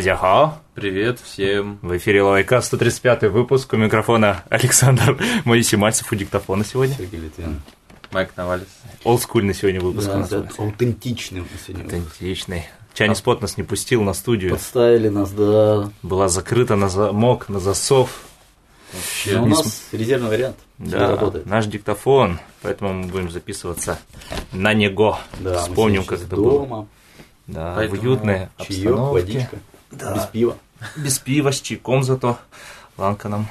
Всем привет. Всем. В эфире Лайка, 135 выпуск. У микрофона Александр Моисей Мальцев у диктофона сегодня. Сергей Литвин. Майк Навалис. Олдскульный сегодня выпуск у Да, нас да, аутентичный у нас сегодня выпуск. Аутентичный. Чайный спот нас не пустил на студию. Подставили нас, да. Была закрыта на замок, на засов. Вообще. Но у нас резервный вариант. Да, работает. наш диктофон, поэтому мы будем записываться на него. Да, Вспомним, как это было. дома. Да, Поэтому в уютной Чаек, обстановке. водичка. Да. Без пива. Без пива, с чайком зато. Ланка нам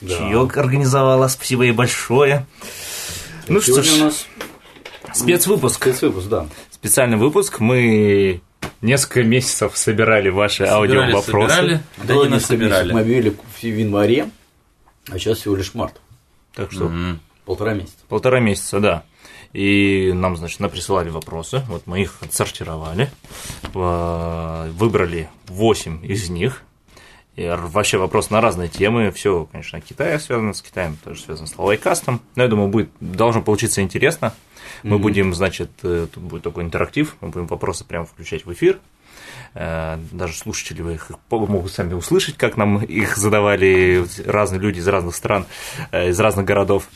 Да. чаек организовала, спасибо ей большое. Ну что Сегодня у ж, нас спецвыпуск. спецвыпуск, да. Специальный выпуск. Мы несколько месяцев собирали ваши Собирали, аудиовопросы. собирали, да не насобирали. Мы объявили в январе, а сейчас всего лишь март. Так что Мгм. Полтора месяца. полтора месяца, да. И нам, значит, наприсылали вопросы. Вот мы их отсортировали. Э, Выбрали 8 из них. И вообще вопрос на разные темы. Все, конечно, Китая связано с Китаем, тоже связано с лайкастом. Но я думаю, будет, должно получиться интересно. Мы будем, значит, э, тут будет такой интерактив, мы будем вопросы прямо включать в эфир. Э, Даже слушатели их могут сами услышать, как нам их задавали разные люди из разных стран, э, из разных городов.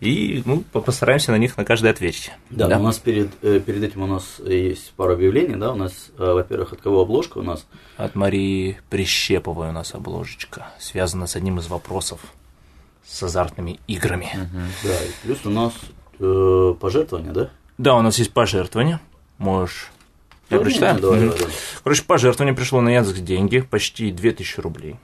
И ну, по- постараемся на них на каждый ответить. Да, но у нас перед, э, перед этим у нас есть пару объявлений, да, у нас, э, во-первых, от кого обложка у нас, От Марии Прищеповой у нас обложечка, связана с одним из вопросов с азартными играми. да, и плюс у нас э, пожертвования, да? Да, у нас есть пожертвование. Можешь. Я прочитаю? давай, давай. Короче, пожертвование пришло на Яндекс деньги, почти 2000 рублей.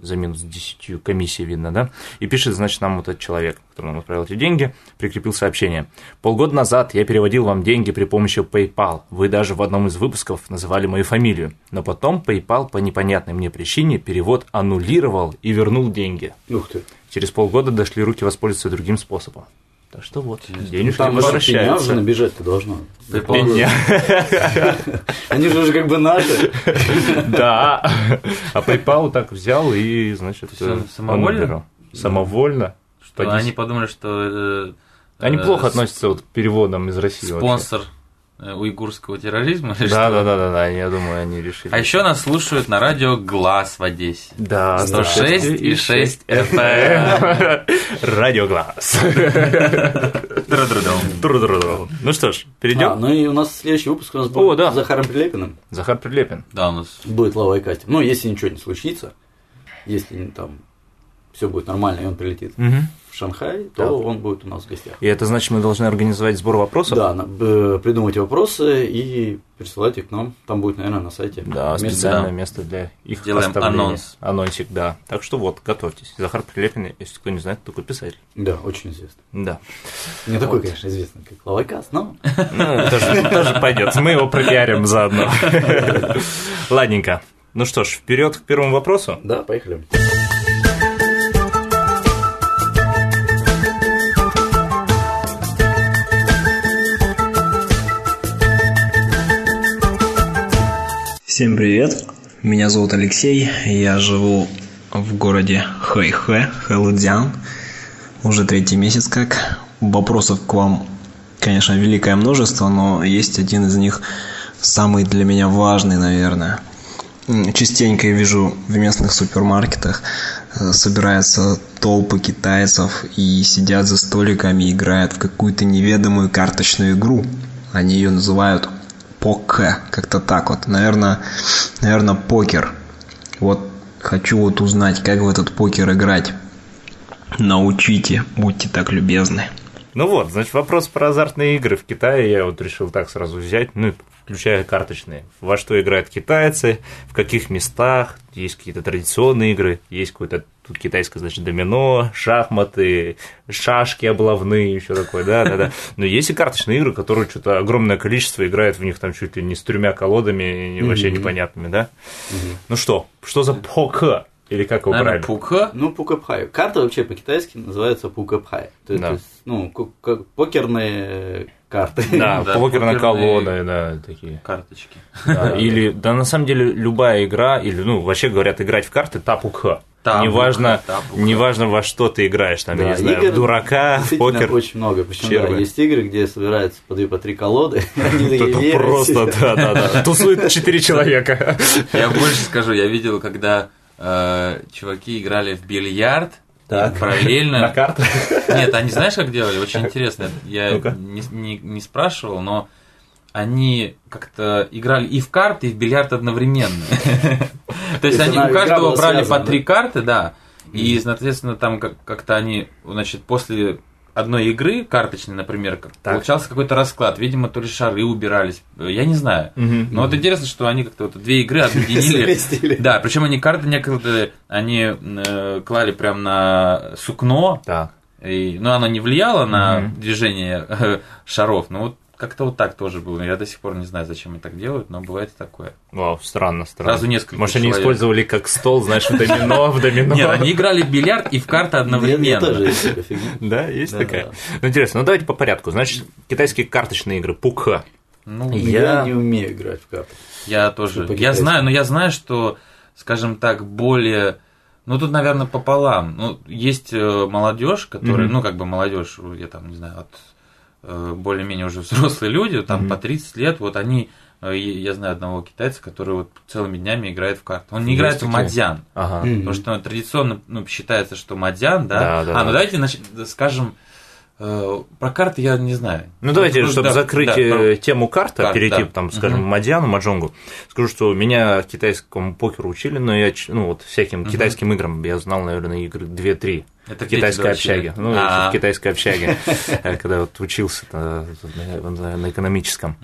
За минус 10 комиссия видно, да? И пишет, значит, нам вот этот человек, который нам отправил эти деньги, прикрепил сообщение. Полгода назад я переводил вам деньги при помощи PayPal. Вы даже в одном из выпусков называли мою фамилию. Но потом PayPal по непонятной мне причине перевод аннулировал и вернул деньги. Ух ты. Через полгода дошли руки воспользоваться другим способом. Так что вот, денежки Ну, пеня уже возвращаются. набежать-то должно. Пеня. Они же уже как бы наши. Да. А PayPal так взял и, значит, э, самовольно? Самовольно. Что они подумали, что э, Они э, плохо с- относятся вот к переводам из России. спонсор э, уйгурского терроризма. или Да, что? да, да, да, да, я думаю, они решили. А еще нас слушают на радио Глаз в Одессе. Да, 106 и 6 FM. Радио Глаз. Тру-тру-дум. Тру-тру-тру. Ну что ж, А, перейдем. ну и у нас следующий выпуск у нас О, будет да. с Захаром Прилепиным. Захар Прилепин. Да, у нас Будет лавой кастинг. Ну, если ничего не случится, если там все будет нормально, и он прилетит Мгм. в Шанхай, то Да. он будет у нас в гостях. И это значит, мы должны организовать сбор вопросов. Да, придумать вопросы и присылать их к нам. Там будет, наверное, на сайте. Да, Место, специальное да. место для их Сделаем оставления. анонс. Анонсик, да. Так что вот, готовьтесь. Захар Прилепин, если кто не знает, такой писатель. Да, очень известно. Да. Не такой, конечно, известный, как Лавайкаст, но Ну, тоже, пойдет. Мы его пропиарим заодно. Ладненько. Ну что ж, вперед к первому вопросу. да, поехали. Всем привет, меня зовут Алексей, я живу в городе Хэйхэ, Хэлудзян, уже третий месяц как. Вопросов к вам, конечно, великое множество, но есть один из них самый для меня важный, наверное. Частенько я вижу в местных супермаркетах э, собираются толпы китайцев и сидят за столиками играют в какую-то неведомую карточную игру. Они ее называют поке, как-то так вот. Наверное, наверное, покер. Вот хочу вот узнать, как в этот покер играть. Научите, будьте так любезны. Ну вот, значит, вопрос про азартные игры в Китае я вот решил так сразу взять, ну, включая карточные. Во что играют китайцы, в каких местах, есть какие-то традиционные игры, есть какое-то тут китайское, значит, домино, шахматы, шашки облавные, еще такое, да, да, да. Но есть и карточные игры, которые что-то огромное количество играет в них там чуть ли не с тремя колодами, вообще непонятными, да. Ну что, что за пока? Или как его наверное, правильно? Пука. Ну, пукапхай. Карта вообще по-китайски называется пукапхай. То, Да. то есть, ну, как покерные карты. Да, Да, покерная покерные- колода, да, такие. Карточки. Да, или, да, на самом деле, любая игра, или, ну, вообще говорят, играть в карты тапука. Табу, неважно, табу. неважно во что ты играешь, там, я Да, не знаю, игр в дурака, покер. очень много. Причем, да, есть игры, где собираются по две, по три колоды. они Это просто, да, да, да. Тусует четыре человека. Я больше скажу, я видел, когда э, чуваки играли в бильярд, Так. параллельно. На картах. Нет, они знаешь, как делали? Очень интересно. Я Ну-ка. не, не- не спрашивал, но они как-то играли и в карты, и в бильярд одновременно. То есть они у каждого брали по три карты, да. И, соответственно, там как- как-то они, значит, после одной игры карточной, например, как- Так. получался какой-то расклад. Видимо, то ли шары убирались, э, я не знаю. Но вот интересно, что они как-то вот две игры объединили. Да, причем они карты некоторые, они э, клали прям на сукно, Так. и, ну, оно не влияло на движение э, шаров, но вот как-то вот так тоже было. Я до сих пор не знаю, зачем они так делают, но бывает такое. Вау, странно, странно. Сразу несколько Может, они человек. использовали как стол, знаешь, в домино, в домино. Нет, они играли в бильярд и в карты одновременно. тоже есть такая фигня. Да, есть такая. Ну, интересно, ну давайте по порядку. Значит, китайские карточные игры, пукха. Ну, Я- Я не умею играть в карты. я тоже. Я знаю, но я знаю, что, скажем так, более. Ну, тут, наверное, пополам. Ну, есть молодежь, которая, ну, как бы молодежь, я там, не знаю, от э, более-менее уже взрослые люди, там Мгм. по 30 лет, вот они, э, я знаю одного китайца, который вот целыми днями играет в карты. Он не Есть играет в такие. мадьян, Ага. Мгм. потому что ну, традиционно ну, считается, что мадьян, да? Да, да, а, ну да. давайте нач- скажем, э, про карты я не знаю. Ну, давайте, Ну, чтобы да, закрыть да, э, про- тему карта, Карт, перейти, да. там, скажем, Мгм. Мадьяну, Маджонгу, скажу, что меня китайскому покеру учили, но я, ну, вот всяким китайским играм я знал, наверное, игры 2-3. Это в где китайской тебя общаге. Ну, А. в китайской общаге, э, когда вот учился э, на экономическом.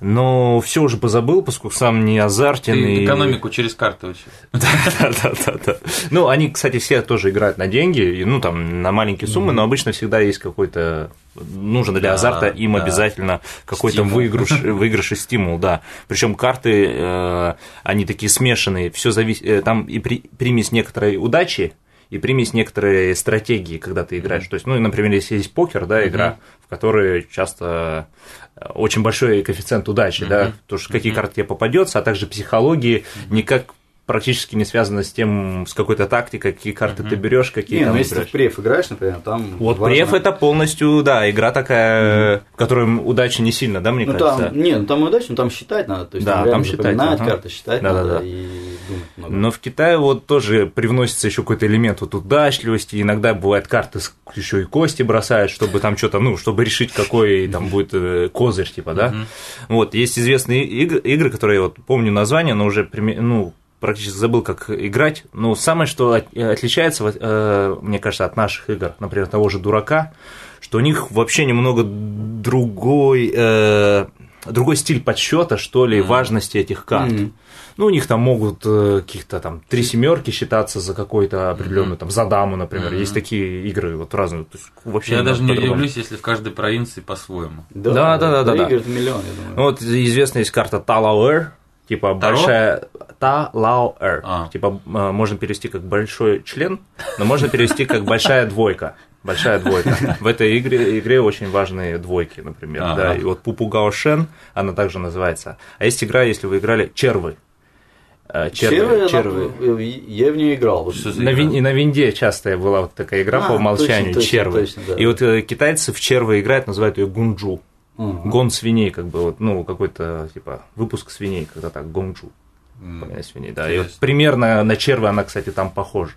Но все уже позабыл, поскольку сам не азартен. Ты экономику через карты учил. Да, да, да, да. Ну, они, кстати, все тоже играют на деньги, ну, там, на маленькие суммы, но обычно всегда есть какой-то нужен для Да, азарта им да. обязательно какой-то выигрыш, выигрыш и стимул, да. Причем карты, э, они такие смешанные, все зависит, там и при- примесь некоторой удачи, и примесь некоторые стратегии, когда ты играешь. То есть, ну, например, если есть покер, да, игра, в которой часто э, очень большой коэффициент удачи, да, то что какие карты тебе попадется, а также психологии никак практически не связано с тем, с какой-то тактикой, какие карты ты берешь, какие Не, там ну если ты в преф играешь, например, там Вот важно- преф это полностью, да, игра такая, в которой удачи не сильно, да, мне Ну кажется. там, не, ну там и удачно, но там считать надо, то есть Да, там, там считать, ага. карты, считать Да-да-да. надо и думать много. Но в Китае вот тоже привносится еще какой-то элемент вот удачливости. Иногда бывает карты еще и кости бросают, чтобы там что-то, ну, чтобы решить, какой там будет э, козырь, типа, да. Вот, есть известные игры, игры, которые я вот помню название, но уже, ну, практически забыл, как играть. Но самое, что от- отличается, э, мне кажется, от наших игр, например, того же дурака, что у них вообще немного другой, э, другой стиль подсчета, что ли, важности этих карт. Мгм. Ну, у них там могут э, каких-то там три семерки считаться за какой-то определенную, там, за даму, например. Есть такие игры вот разные. То есть, вообще Я даже не удивлюсь, если в каждой провинции по-своему. Да, да, да, да, да. Это миллион, я думаю. Ну, Вот известная есть карта Талауэр, типа Таро? большая Талауэр. А. Типа э, можно перевести как большой член, но можно перевести как большая двойка. Большая двойка. В этой игре, игре очень важные двойки, например. Ага. Да. И вот Пупугао Шен, она также называется. А есть игра, если вы играли, Червы. Э, Червы, Червы. я в нее играл. Вот. На, вин- и на винде часто была вот такая игра А, по умолчанию, точно, точно, червы. точно, да. И вот э, китайцы в червы играют, называют ее гунджу. Ага. Гон свиней, как бы, вот, ну, какой-то, типа, выпуск свиней, когда так, гонджу. Погонять свиней, да. И вот Интересно. примерно на червы она, кстати, там похожа.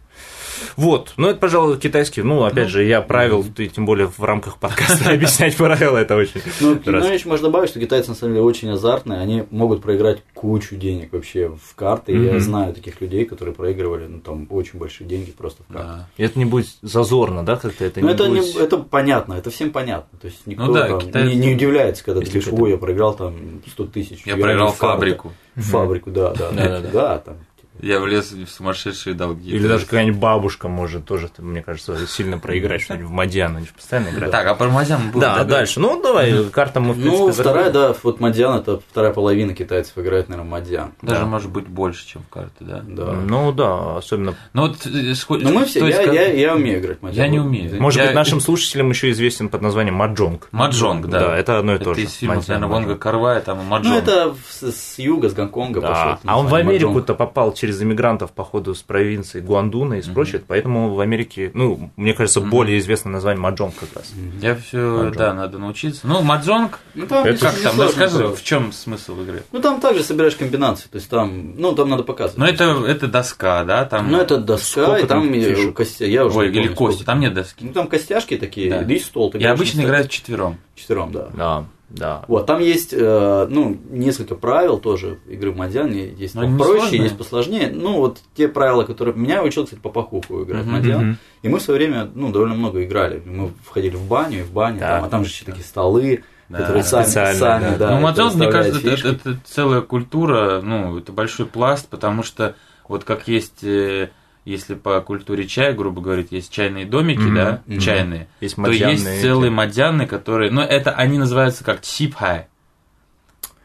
Вот, ну это, пожалуй, китайский. Ну, опять же, я правил, и тем более в рамках подкаста объяснять правила, это очень Ну, ну, еще можно добавить, что китайцы на самом деле очень азартные, они могут проиграть кучу денег вообще в карты. Я знаю таких людей, которые проигрывали, ну, там, очень большие деньги просто в карты. Да. И это не будет зазорно, да, как-то это Ну, не это, понятно, это всем понятно. То есть никто Ну да, там не, удивляется, когда ты говоришь, ой, я проиграл там 100 тысяч. Я проиграл в карты». фабрику. Фабрику, да, да. Да, там. Я влез в сумасшедшие долги. Или даже какая-нибудь бабушка может тоже, мне кажется, сильно проиграть что-нибудь в 麻将, они же постоянно играют. Так, а про мы будем Да, дальше. Ну, давай, карта мы, в принципе, Ну, вторая, да, вот 麻将, это вторая половина китайцев играет, наверное, 麻将. Даже Да. может быть больше, чем в карты, да? Да. Ну, да, особенно... Ну вот э, сход- Но мы все, то есть я, как- я, я умею играть в 麻将. Я не умею. Может Я- быть, нашим слушателям еще известен под названием Маджонг. Маджонг, да. Да, это одно и Это то же. из фильмов, 麻将, наверное, Вонга Карвая, там Маджонг. Ну, это с, юга, с Гонконга Да. пошло. А он в Америку-то попал через через иммигрантов, походу, с провинции Гуандуна и с прочих, поэтому в Америке, ну, мне кажется, более известное название маджонг как раз. Я все, Маджонг. да, надо научиться. Ну, маджонг, Ну, там Это как там, расскажи, в чем смысл игры? Ну, там также собираешь комбинации, то есть там, ну, там надо показывать. Ну, это, это доска, да, там... Ну, это доска, Сколько и там там костя, я уже Ой, или кости, там нет доски. Ну, там костяшки такие, Да. и стол. ты И обычно играют четвером. четвером, да. Да, да. Вот, там есть, э, ну, несколько правил тоже игры в Мадьян, есть Но попроще, сложные? есть посложнее. Ну, вот те правила, которые меня учил, кстати, по Пахуху играть в Мгм. Мадьян. Мгм. И мы в свое время, ну, довольно много играли. Мы входили в баню, и в бане, Да. там, а там же еще такие столы, Да, которые сами, сами, да. да. ну, маджонг, мне кажется, это, это целая культура, ну, это большой пласт, потому что вот как есть, э, если по культуре чая, грубо говоря, есть чайные домики, Мгм, да, мгм. чайные, Есть то есть эти. целые мадьяны, которые, ну, это они называются как чипхай.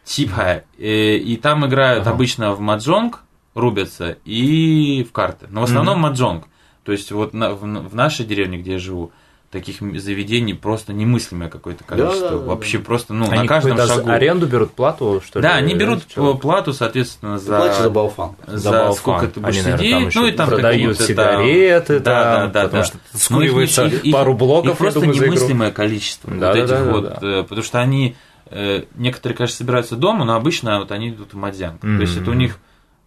Чипхай. Э, И там играют Ага. обычно в маджонг, рубятся, и в карты. Но в основном Мгм. маджонг. То есть вот на- в, в нашей деревне, где я живу, таких заведений просто немыслимое какое-то количество. Да, да, да, Вообще да. просто, ну, Они на каждом шагу. аренду берут, плату, что ли? Да, они берут человек? плату, соответственно, Ты платишь за за, балфан. за балфан. сколько ты будешь Они, наверное, сидеть, там ну и там продают какие-то сигареты, там, да, там, да, да, потому да. что Ну, их- скуривается их- их- пару блоков, их просто думаю, за немыслимое количество Да, вот да, этих да, вот, да. э, потому что они э, некоторые, конечно, собираются дома, но обычно вот они идут в мадьянг. То есть это у них,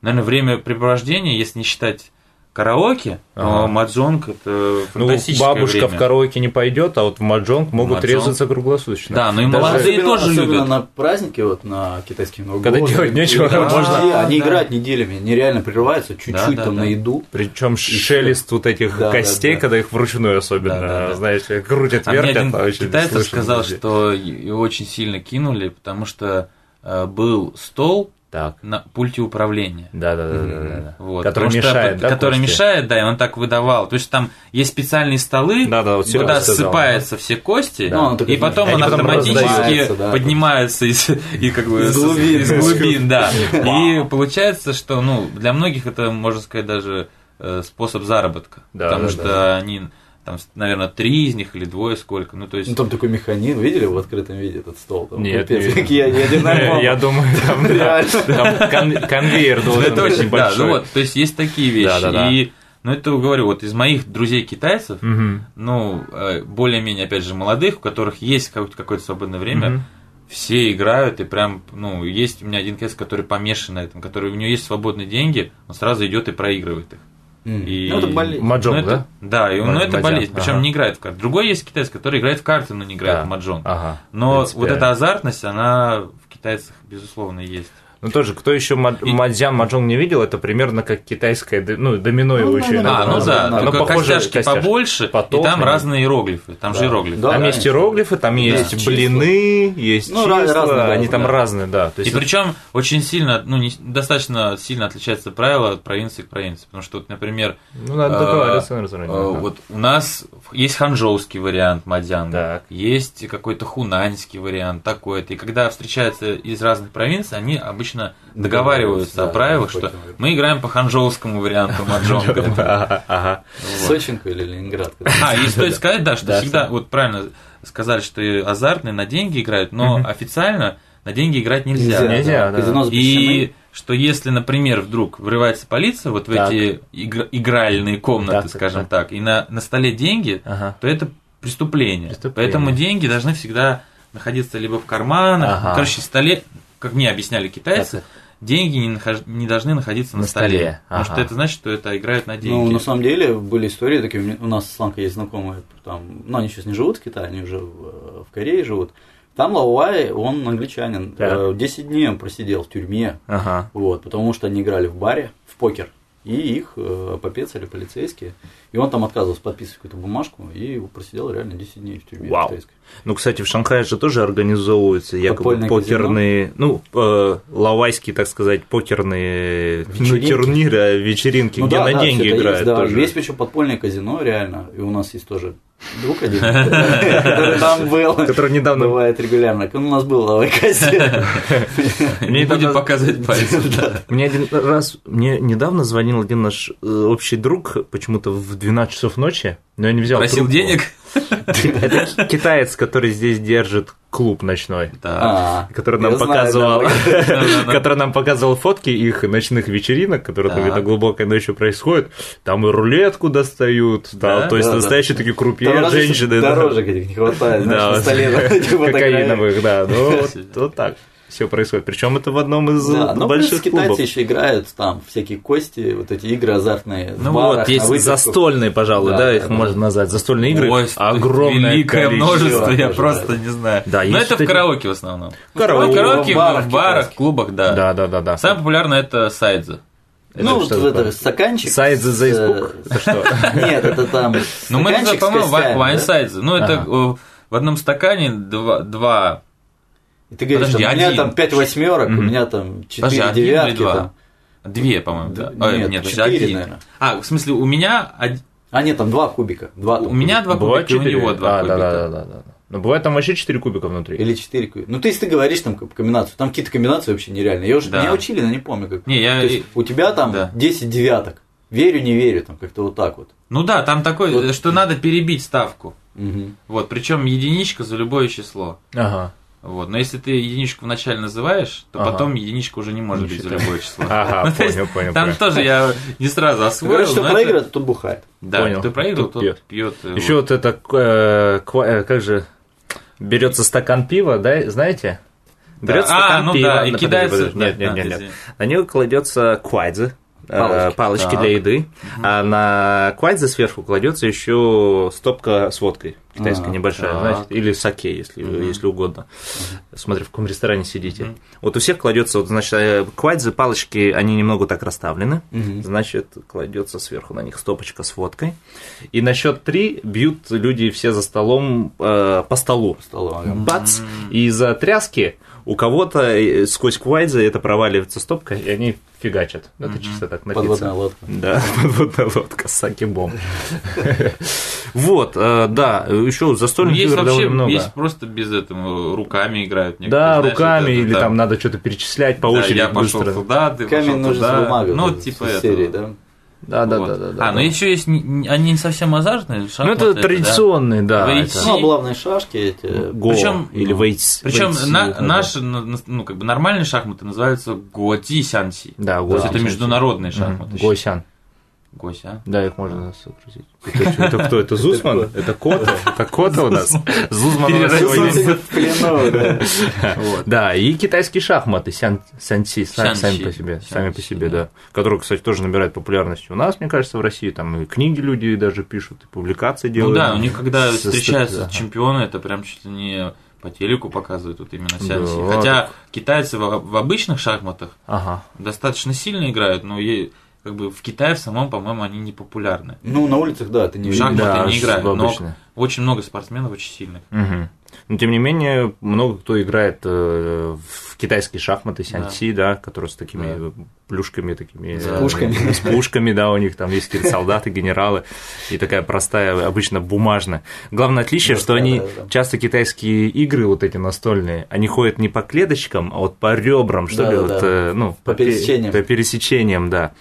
наверное, времяпрепровождение, если не считать караоке, то Ага. маджонг это Ну, фантастическое бабушка время. в караоке не пойдет, а вот в маджонг могут Маджонг. резаться круглосуточно. Да, ну и Даже- молодые Особенно, тоже особенно любят. на праздники, вот на китайские Новый Когда год, делать или- нечего, или можно- Россия, Они Да, играют неделями, нереально прерываются чуть-чуть Да, да, там да. на еду. Причем шелест вот этих Да, да, костей, да. когда их вручную особенно, Да, да, да. знаешь, крутят, А вертят, один а очень слышно сказал, везде. что его очень сильно кинули, потому что э, был стол Так, на пульте управления. да, да, да, да, да, да. Вот, который потому что- мешает, да, который кости? мешает, да, и он так выдавал. То есть там есть специальные столы, Да, да, вот куда ссыпаются все кости, Ну, он такой, и потом и он потом автоматически да. поднимается из, и как бы Из глубин. из глубин, да. И получается, что ну, для многих это, можно сказать, даже э, способ заработка. Да, потому да, что да. они, там, наверное, три из них или двое сколько. Ну, то есть Ну там такой механизм, видели в открытом виде этот стол? Там, Нет, капец, не я, я. Я думаю, там, да, Реально. там кон- конвейер должен это быть очень, да, небольшой. ну вот, то есть есть такие вещи. Да-да-да. И, ну, это говорю, вот из моих друзей китайцев, ну, э, более-менее, опять же, молодых, у которых есть какое-то, свободное время, все играют, и прям, ну, есть у меня один китаец, который помешан на этом, который, у него есть свободные деньги, он сразу идет и проигрывает их. М. И- Ну это болезнь. Маджонг, Ну, это- да? Да, и, ну, это болезнь, причем ага. не играет в карты. Другой есть китаец, который играет в карты, но не играет Да. в маджонг. Ага. Но вот эта азартность, она в китайцах, безусловно, есть. Ну тоже, кто еще И- мадзян, маджонг не видел, это примерно как китайское, д- ну, домино его еще иногда А, ну да, только Оно похоже, костяшки костяшки. побольше, и Поток, там разные иероглифы, там же иероглифы. Да, Там да, есть иероглифы, там есть блины, есть Ну, числа, разные, да, они там разные, да. То И причем очень сильно, ну, не- достаточно сильно отличается правило от провинции к провинции. Потому что, вот, например, ну, надо э, договариваться, э, вот у нас есть ханчжоуский вариант мадянга, Так. есть какой-то хунаньский вариант такой-то. И когда встречаются из разных провинций, они обычно договариваются Да, о правилах, что мы играем по ханчжоускому варианту маджонга. Сочинка или Ленинград? А, и стоит сказать, да, что Да, всегда, вот правильно сказали, что азартные на деньги играют, но официально на деньги играть нельзя. Нельзя, да. И что если, например, вдруг врывается полиция вот в Так. эти игр- игральные комнаты, Так, скажем так, и на, на столе деньги, Ага. то это преступление. Преступление. Поэтому деньги должны всегда находиться либо в карманах, Ага. короче, в столе, как мне объясняли китайцы, Так. деньги не, нахож- не должны находиться на, На столе. столе, Потому ага. что это значит, что это играют на Ну, деньги. на самом деле, были истории такие, у нас с Ланкой есть знакомые, там, ну, они сейчас не живут в Китае, они уже в, в Корее живут. Там Лауай, он англичанин, Так. Э, 10 дней он просидел в тюрьме, Ага. вот, потому что они играли в баре, в покер, и их э, попецали полицейские, и он там отказывался подписывать какую-то бумажку, и просидел реально 10 дней в тюрьме Вау. китайской. Ну, кстати, в Шанхае же тоже организовываются якобы Подпольное покерные, ну, э, лавайские, так сказать, покерные ну, Вечеринки. турниры, а, вечеринки, Ну где да, на да, деньги играют есть, да. тоже. Есть еще подпольное казино, реально, и у нас есть тоже друг один, который там был. Который недавно Бывает регулярно. Он у нас был в Авайкасе. Мне Не недавно- показывать пальцем. Мне один раз, мне недавно звонил один наш э, общий друг, почему-то в 12 часов ночи, Но я не взял Просил трубку. денег. Это ки- китаец, который здесь держит клуб ночной. Да. А, который нам показывал, который нам показывал фотки их ночных вечеринок, которые там где-то глубокой ночью происходят. Там и рулетку достают, то есть настоящие такие крупье женщины. Дорожек этих не хватает, на столе. кокаиновых, да. Ну, вот так все происходит. Причем это в одном из Да, ну плюс больших китайцы клубов. еще играют там всякие кости, вот эти игры азартные. в Ну барах, вот, Есть застольные, пожалуй, Да, да, их да. можно назвать. Застольные игры. Ой, огромное великое количество. множество, я Даже, просто да. не знаю. Да, Но есть это в караоке в основном. Караоке, Ну, караоке в барах в барах, клубах, да. Да, да, да, да. Самое популярное это сайдза. Ну, вот что это такое? стаканчик. Сайт за Это что? Нет, это там Ну, мы это, по-моему, да? вайнсайдза. Ну, это э, в одном стакане два, два И ты говоришь, Подожди, что у меня один. там 5 восьмерок, у Мгм. меня там Подожди, 4 один или девятки. два? там. Две, по-моему, Д- да. А, нет, нет, подожди, четыре, один. наверное. А, в смысле, у меня од- А, нет, там два кубика. Два у там меня два кубика, и у четыре? него два А, кубика. Да, да, да, да. Но бывает там вообще 4 кубика внутри. Или 4 кубика. Ну, ты, если ты говоришь там ко- комбинацию, там какие-то комбинации вообще нереальные. Я уже Да. меня учили, но не помню как. Не, я... То есть, у тебя там Да. 10 девяток. Верю, не верю, там как-то вот так вот. Ну да, там такой, Вот. что надо перебить ставку. Мгм. Вот, причем единичка за любое число. Ага. Вот. Но если ты единичку вначале называешь, то Ага. потом единичка уже не может быть за любое число. Ага, понял, понял, Там тоже я не сразу освоил. Но это- проигрывает, тот бухает. Да, кто проиграл, Тот пьет. э, Еще вот это, э, э, как же, берется стакан пива, да, знаете? Берется А, стакан ну пива. и кидается- Нет, нет, нет. На него кладется квайдзе, э, Палочки. палочки Так. для еды, а на квайдзе сверху кладется еще стопка с водкой китайская А, небольшая, так. знаете, или саке, если, Мгм. если угодно. Смотри, в каком ресторане сидите. Вот у всех кладется, вот, значит, э, квайдзе, палочки, они немного так расставлены, Мгм. значит, кладется сверху на них стопочка с водкой. И на счет три бьют люди все за столом э, по столу. Стало, ага. Бац! И из-за тряски у кого-то э, сквозь квайдзе это проваливается стопка, и они фигачат. Это чисто так напиться. Подводная лодка. Да, подводная лодка с сакибом. Вот, э, да, еще Ну, застольных есть игр довольно много. есть просто без этого, руками играют. Да, руками, или там надо что-то перечислять по да, очереди я пошел быстро. туда, ты Камень, пошел туда. бумага. Ну, типа из это. серии, да? Да, да, Вот. да, да, да. А, ну еще есть, не- они не совсем азартные, Ну, шахматы это да? традиционные, да. Вейти. это Ну, облавные шашки эти. Го Причем- или вейти. Причем на- ну, наши, ну, ну, как бы нормальные шахматы называются готи сянси. Да, То есть го. это международные шахматы. Мгм. Гойсян. Гося. Да, их можно сократить. Это, это кто? Это Зусман? Это Кота? Это Кота у нас? Зузман у нас сегодня. Да. Да, и китайские шахматы, сян, сянси, сами, Сянси. по себе, сами по Сянси, себе, да. Которые, кстати, тоже набирают популярность у нас, мне кажется, в России. Там и книги люди даже пишут, и публикации Ну делают. да, у них когда встречаются чемпионы, это прям чуть ли не по телеку показывают вот именно. Да, Хотя китайцы в, обычных шахматах достаточно сильно играют, но как бы в Китае в самом, по-моему, они не популярны. Ну, на улицах, да, ты не В шахматы Да, не играют, но очень много спортсменов очень сильных. Мгм. Но тем не менее, много кто играет э, в китайские шахматы, сянси, да, которые с такими Да. э, плюшками такими. С э, пушками. С пушками, да, у них там есть какие-то солдаты, генералы, и такая простая, обычно бумажная. Главное отличие, Да, что да, они да, да. часто китайские игры вот эти настольные, они ходят не по клеточкам, а вот по ребрам, что Да, ли, да, вот, да. э, ну, По пе- пересечениям. По пересечениям, да.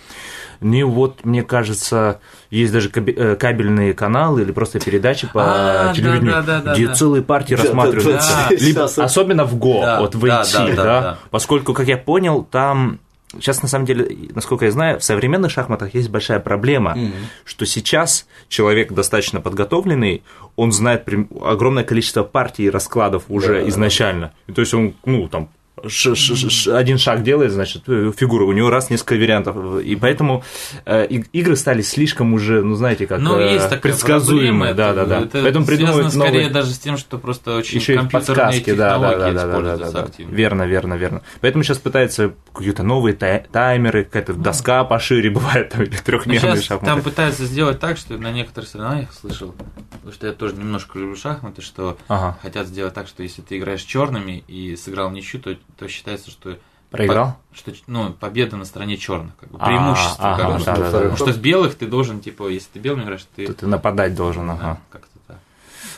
Ну вот, мне кажется, есть даже э, кабельные каналы или просто передачи по А, телевидению, да, да, да, где да. целые партии Да, да, рассматриваются. да. Либо- Сейчас- особенно в Го, Да, вот в да, IT, да, да, да, да. поскольку, как я понял, там Сейчас, на самом деле, насколько я знаю, в современных шахматах есть большая проблема, Мгм. что сейчас человек достаточно подготовленный, он знает огромное количество партий и раскладов уже Да. изначально. И то есть он, ну, там, ш- ш- ш- один шаг делает, значит, э, фигура, у него раз несколько вариантов. И поэтому э, игры стали слишком уже, ну, знаете, как Ну, э, есть такая предсказуемые. Да, да, да. Это Поэтому придумывают скорее новые... даже с тем, что просто очень Еще компьютерные подсказки, да, да, да, да, да, да, да. Верно, верно, верно. Поэтому сейчас пытаются какие-то новые тай- таймеры, какая-то доска пошире бывает, там, или Ну, трехмерные шахматы. там пытаются сделать так, что на некоторых соревнованиях слышал, потому что я тоже немножко люблю шахматы, что Ага. хотят сделать так, что если ты играешь черными и сыграл ничью, то, то считается, что Проиграл? по- что ну, победа на стороне черных, как бы А, преимущество. ага, как да, да, да. Потому что в белых ты должен, типа, если ты белым играешь, ты, Тут ты нападать должен, да, ага. как-то так.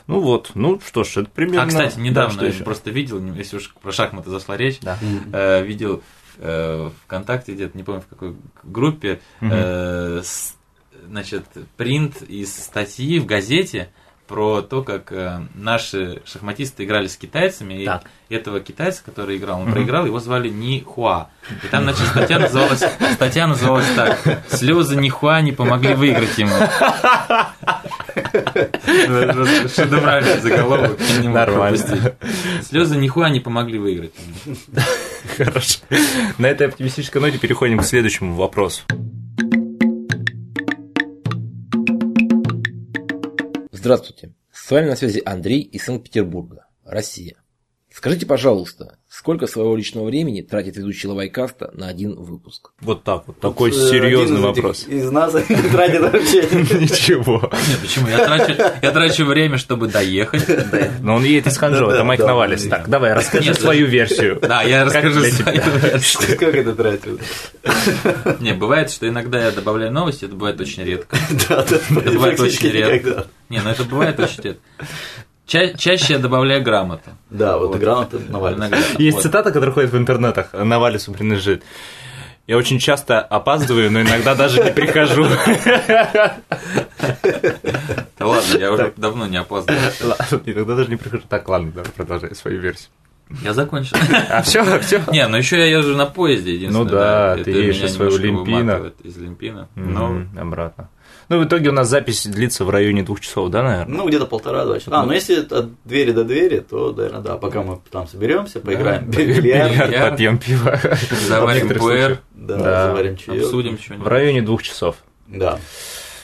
Ну вот, ну что ж, это примерно... А, кстати, Да, недавно что я ещё? просто видел, если уж про шахматы зашла речь, Да. э, видел э, ВКонтакте где-то, не помню в какой группе, э, с- значит, принт из статьи в газете про то, как э, наши шахматисты играли с китайцами, Так. и этого китайца, который играл, он проиграл, его звали Ни Хуа. И там, значит, статья называлась, статья называлась так «Слезы Ни Хуа не помогли выиграть ему». Шедевральный заголовок, Нормально. Слезы Ни Хуа не помогли выиграть. Хорошо. На этой оптимистической ноте переходим к следующему вопросу. Здравствуйте. С вами на связи Андрей из Санкт-Петербурга, Россия. Скажите, пожалуйста, сколько своего личного времени тратит ведущий Лавайкаста на один выпуск? Вот так вот, такой Вот, э, серьезный один из этих- вопрос. Из нас тратит вообще. Ничего. Нет, почему? Я трачу, я трачу время, чтобы доехать. Но он едет из Ханчжоу, это Майк Навалис. Так, давай, расскажи свою версию. Да, я расскажу свою версию. Как это тратил? Не, бывает, что иногда я добавляю новости, это бывает очень редко. Да, да, Это бывает очень редко. Не, ну это бывает очень редко. Ча- чаще я добавляю грамоты. Да, вот Вот. грамота Навальный. Есть Вот. цитата, которая ходит в интернетах, Навалису принадлежит. Я очень часто опаздываю, но иногда даже не прихожу. Да ладно, я уже давно не. Ладно, Иногда даже не прихожу. Так, ладно, давай продолжай свою версию. Я закончил. А все, все. Не, ну еще я езжу на поезде, единственное. Ну да, ты едешь из своего Лимпина. Из Лимпина. Ну, обратно. Ну, в итоге у нас запись длится в районе двух часов, да, наверное? Ну, где-то полтора-два часа. А, ну если от двери до двери, то, наверное, да, пока мы там соберемся, поиграем в бильярд, Бильярд, бильярд. попьем пиво. заварим пуэр, да, Да. заварим чаек. обсудим В что-нибудь. районе двух часов. Да.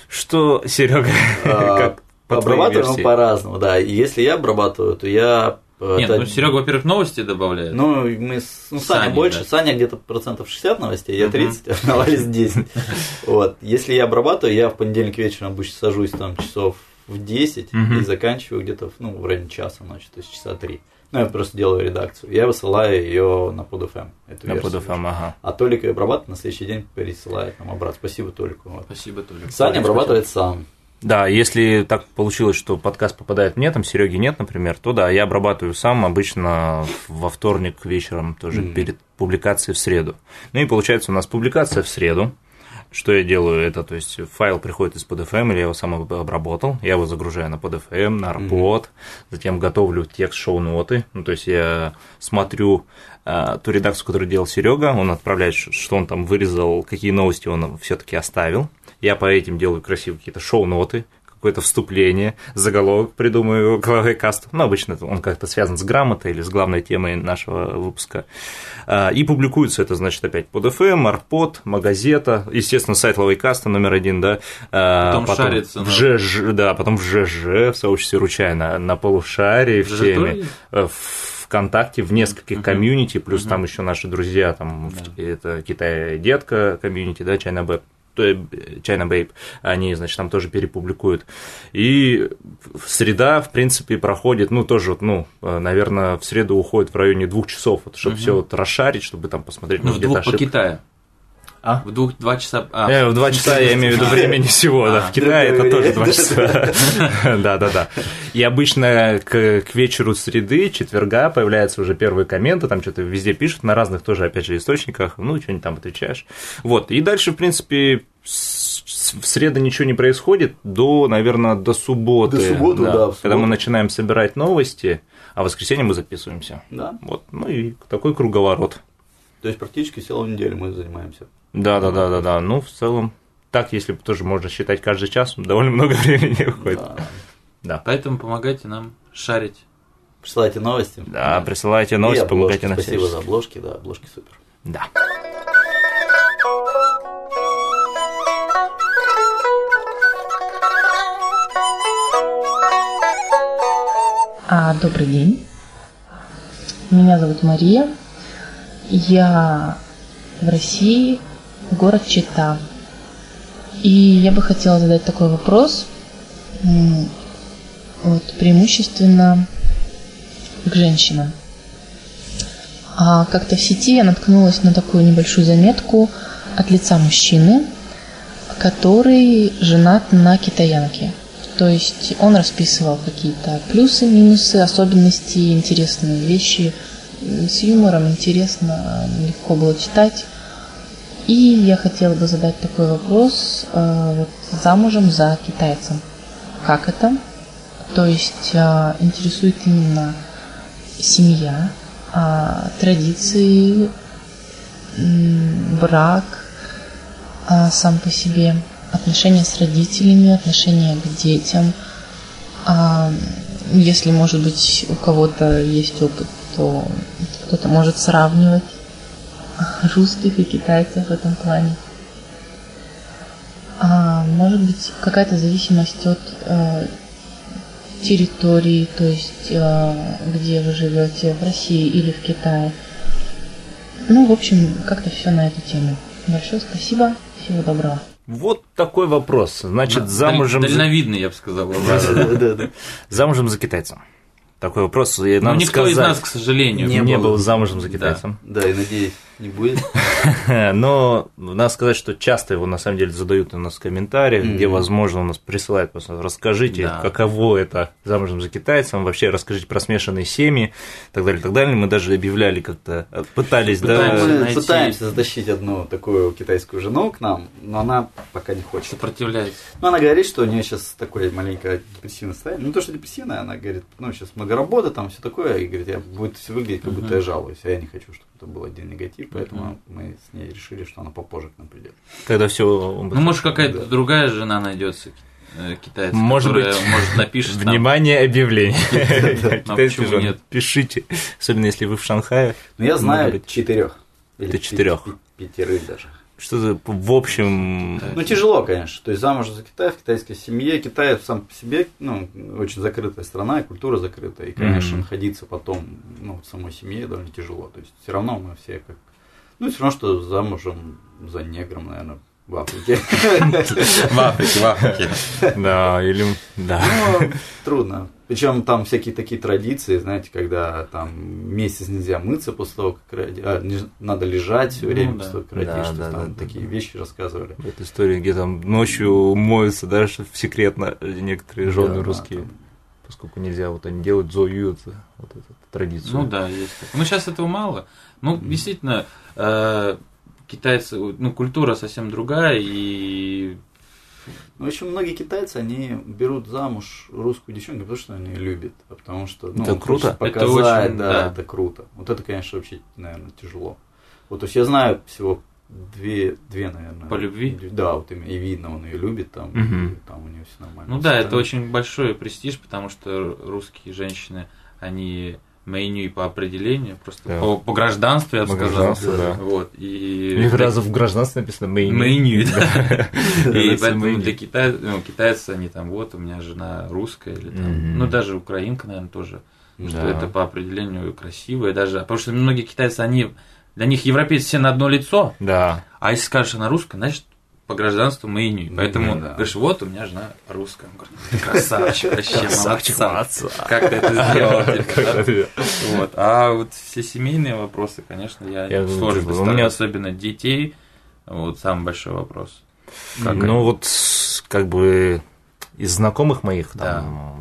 Что, Серега, А, как по Обрабатываем по-разному, да. И если я обрабатываю, то я... э, Нет, это- ну Серега, во-первых, новости добавляет. Ну, мы с- ну, Саня Саня, больше, да. Саня где-то процентов 60 новостей, я Мгм. 30, а Навалис 10. Вот. Если я обрабатываю, я в понедельник вечером обычно сажусь там часов в 10 Мгм. и заканчиваю где-то ну, в районе часа ночи, то есть часа 3. Ну, я просто делаю редакцию. Я высылаю ее на PodFM. Эту На. PodFM, ага. А Толик ее обрабатывает, на следующий день пересылает нам обратно. Спасибо Толику. Вот. Спасибо, Толя. Саня обрабатывает сам. Да, если так получилось, что подкаст попадает мне, там Сереги нет, например, то да, я обрабатываю сам обычно во вторник вечером, тоже Мгм. перед публикацией в среду. Ну и получается у нас публикация в среду. Что я делаю? Это, то есть, файл приходит из PodFM, или я его сам об- обработал, я его загружаю на PodFM, на Arpod, затем готовлю текст шоу-ноты, ну, то есть, я смотрю ту редакцию, которую делал Серега, он отправляет, что он там вырезал, какие новости он все-таки оставил. Я по этим делаю красивые какие-то шоу-ноты, какое-то вступление, заголовок придумаю Лаовайкаста. Ну, обычно он как-то связан с грамотой или с главной темой нашего выпуска. А, И публикуется это, значит, опять PodFM, Rpod, Магазета, естественно, сайт Лаовайкаста номер один, да. А, Потом шарится в на- ЖЖ, да, потом в ЖЖ, в сообществе Ручай, на, на полушарии, в ЖЖ теме. Э, в ВКонтакте, в нескольких Мгм. комьюнити, плюс Мгм. там еще наши друзья, там, Да. это Китай детка комьюнити, да, China Baby, China Babe, они, значит, там тоже перепубликуют. И среда, в принципе, проходит, ну, тоже, ну, э, наверное, в среду уходит в районе двух часов, вот, чтобы Мгм. все вот расшарить, чтобы там посмотреть, Ну, ну, в двух по. Китаю. А? В двух, два часа... а, Э, в два часа я имею в виду времени всего, да, А, в Китае это тоже два часа. Да, да, да. И обычно к, к вечеру среды, четверга появляются уже первые комменты, там что-то везде пишут, на разных тоже, опять же, источниках, ну, что-нибудь там отвечаешь. Вот, и дальше, в принципе, в среду ничего не происходит до, наверное, до субботы. До субботы, да, в Когда мы начинаем собирать новости, а в воскресенье мы записываемся. Да. Вот, ну и такой круговорот. То есть практически целую неделю мы занимаемся. Да, да, да, да, да. Ну, в целом, так, если бы тоже можно считать каждый час, довольно много времени уходит. Да. Да. Поэтому помогайте нам шарить. Присылайте новости. Да, присылайте И новости, обложки. помогайте на Спасибо всячески. за обложки, да, обложки супер. Да. А, добрый день. Меня зовут Мария. Я в России, город Чита. И я бы хотела задать такой вопрос. Вот, преимущественно к женщинам. А как-то в сети я наткнулась на такую небольшую заметку от лица мужчины, который женат на китаянке. То есть он расписывал какие-то плюсы, минусы, особенности, интересные вещи. С юмором интересно, легко было читать. И я хотела бы задать такой вопрос. э, Вот замужем за китайцем. Как это? То есть э, интересует именно семья, а, традиции, брак а, сам по себе, отношения с родителями, отношения к детям. А, Если, может быть, у кого-то есть опыт, то кто-то может сравнивать русских и китайцев в этом плане. А, может быть, какая-то зависимость от э, территории, то есть э, где вы живете, в России или в Китае. Ну, в общем, как-то все на эту тему. Большое спасибо, всего доброго. Вот такой вопрос. Значит, замужем... за- Дальновидный, я бы сказал. Замужем за китайцем. Такой вопрос. И Ну, надо никто из нас, к сожалению, не, Не был замужем за Да. китайцем. Да, и надеюсь, не будет. Но надо сказать, что часто его на самом деле задают у нас в комментариях, где, Мгм. возможно, у нас присылают просто расскажите, Да. каково это замужем за китайцем, вообще расскажите про смешанные семьи, и так далее, и так далее. Мы даже объявляли как-то, пытались, Пытаемся да, Мы найти. пытаемся затащить одну такую китайскую жену к нам, но она пока не хочет. Сопротивляется. Ну, она говорит, что у нее сейчас такое маленькое депрессивное состояние. Ну, то, что депрессивное, она говорит, ну, сейчас много работы, там все такое, и говорит, я будет все выглядеть, как будто я жалуюсь, а я не хочу, чтобы это был один негатив, поэтому мы с ней решили, что она попозже к нам придет. когда все... Ну, может, какая-то Да. другая жена найдется э, китайца, Может которая, быть. может, напишет там, Внимание, объявление. А Китайский почему жен, нет? Пишите, особенно если вы в Шанхае. Но я знаю четырех. Ты четырёх. Пятерых даже. Что-то в общем... Ну, тяжело, конечно. То есть замуж за Китай, в китайской семье. Китай сам по себе, ну, очень закрытая страна, и культура закрытая. И, конечно, Мгм. находиться потом, ну, в самой семье довольно тяжело. То есть все равно мы все как... Ну, все равно, что замужем за негром, наверное, в Африке. в Африке, в Африке. Да, или... Да. Ну, трудно. Причем там всякие такие традиции, знаете, когда там месяц нельзя мыться после того, как роди- а, не- надо лежать все Ну время да. после того, как Да, родишь. да, есть там да, да, такие да. вещи рассказывали. В этой истории, где там ночью моются, да, что секретно некоторые жены Да, да, русские, там. поскольку нельзя, вот они делают зоюют вот эту традицию. Ну да, есть. Ну, сейчас этого мало. Ну, действительно, э, китайцы, ну, культура совсем другая, и Ну, в общем, многие китайцы, они берут замуж русскую девчонку, потому что они любят, а потому что ну, Это круто. хочет Это показать, очень, да, да. это круто. Вот это, конечно, вообще, наверное, тяжело. Вот, то есть я знаю всего две, две, наверное. По любви? Да, вот именно, и видно, он ее любит, там, и там у нее все нормально. Ну да, это очень большой престиж, потому что русские женщины, они меню по определению, просто Да. по, по гражданству, я бы сказал. да. Вот, и... Или раза в гражданстве написано меню. Меню, да. И поэтому для ну, китайцы, они там, вот, у меня жена русская, или там, ну, даже украинка, наверное, тоже, что это по определению красивое, даже, потому что многие китайцы, они, для них европейцы все на одно лицо, Да. а если скажешь она русская, значит, по гражданству меню. Ну, Поэтому да. говоришь, вот у меня жена русская. Он говорит, «Ты красавчик, вообще Красавчик, молодца. Как ты это сделал? типа, да? Вот. А вот все семейные вопросы, конечно, я, Я сложно у меня- особенно детей. Вот самый большой вопрос. Как Ну они? вот, как бы из знакомых моих там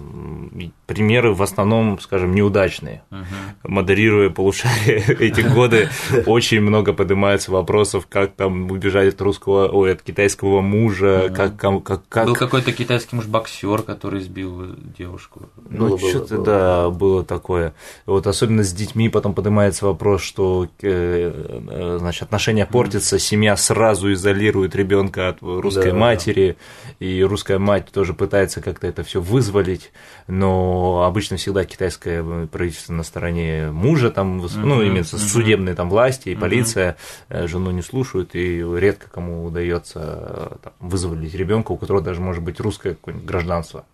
примеры в основном, скажем, неудачные. Мгм. Модерируя полушарие эти годы, очень много поднимается вопросов, как там убежать от русского, ой, от китайского мужа, как, как, Был какой-то китайский муж боксер, который сбил девушку. Ну, что-то, было. да, было такое. Вот особенно с детьми потом поднимается вопрос, что э, э, значит, отношения портятся, семья сразу изолирует ребенка от русской Да. матери, и русская мать тоже пытается как-то это все вызволить, но обычно всегда китайское правительство на стороне мужа, там, ну, именно мгм. судебные там власти и полиция э, жену не слушают, и редко кому удается э, там, вызволить ребенка, у которого даже может быть русское какое-нибудь гражданство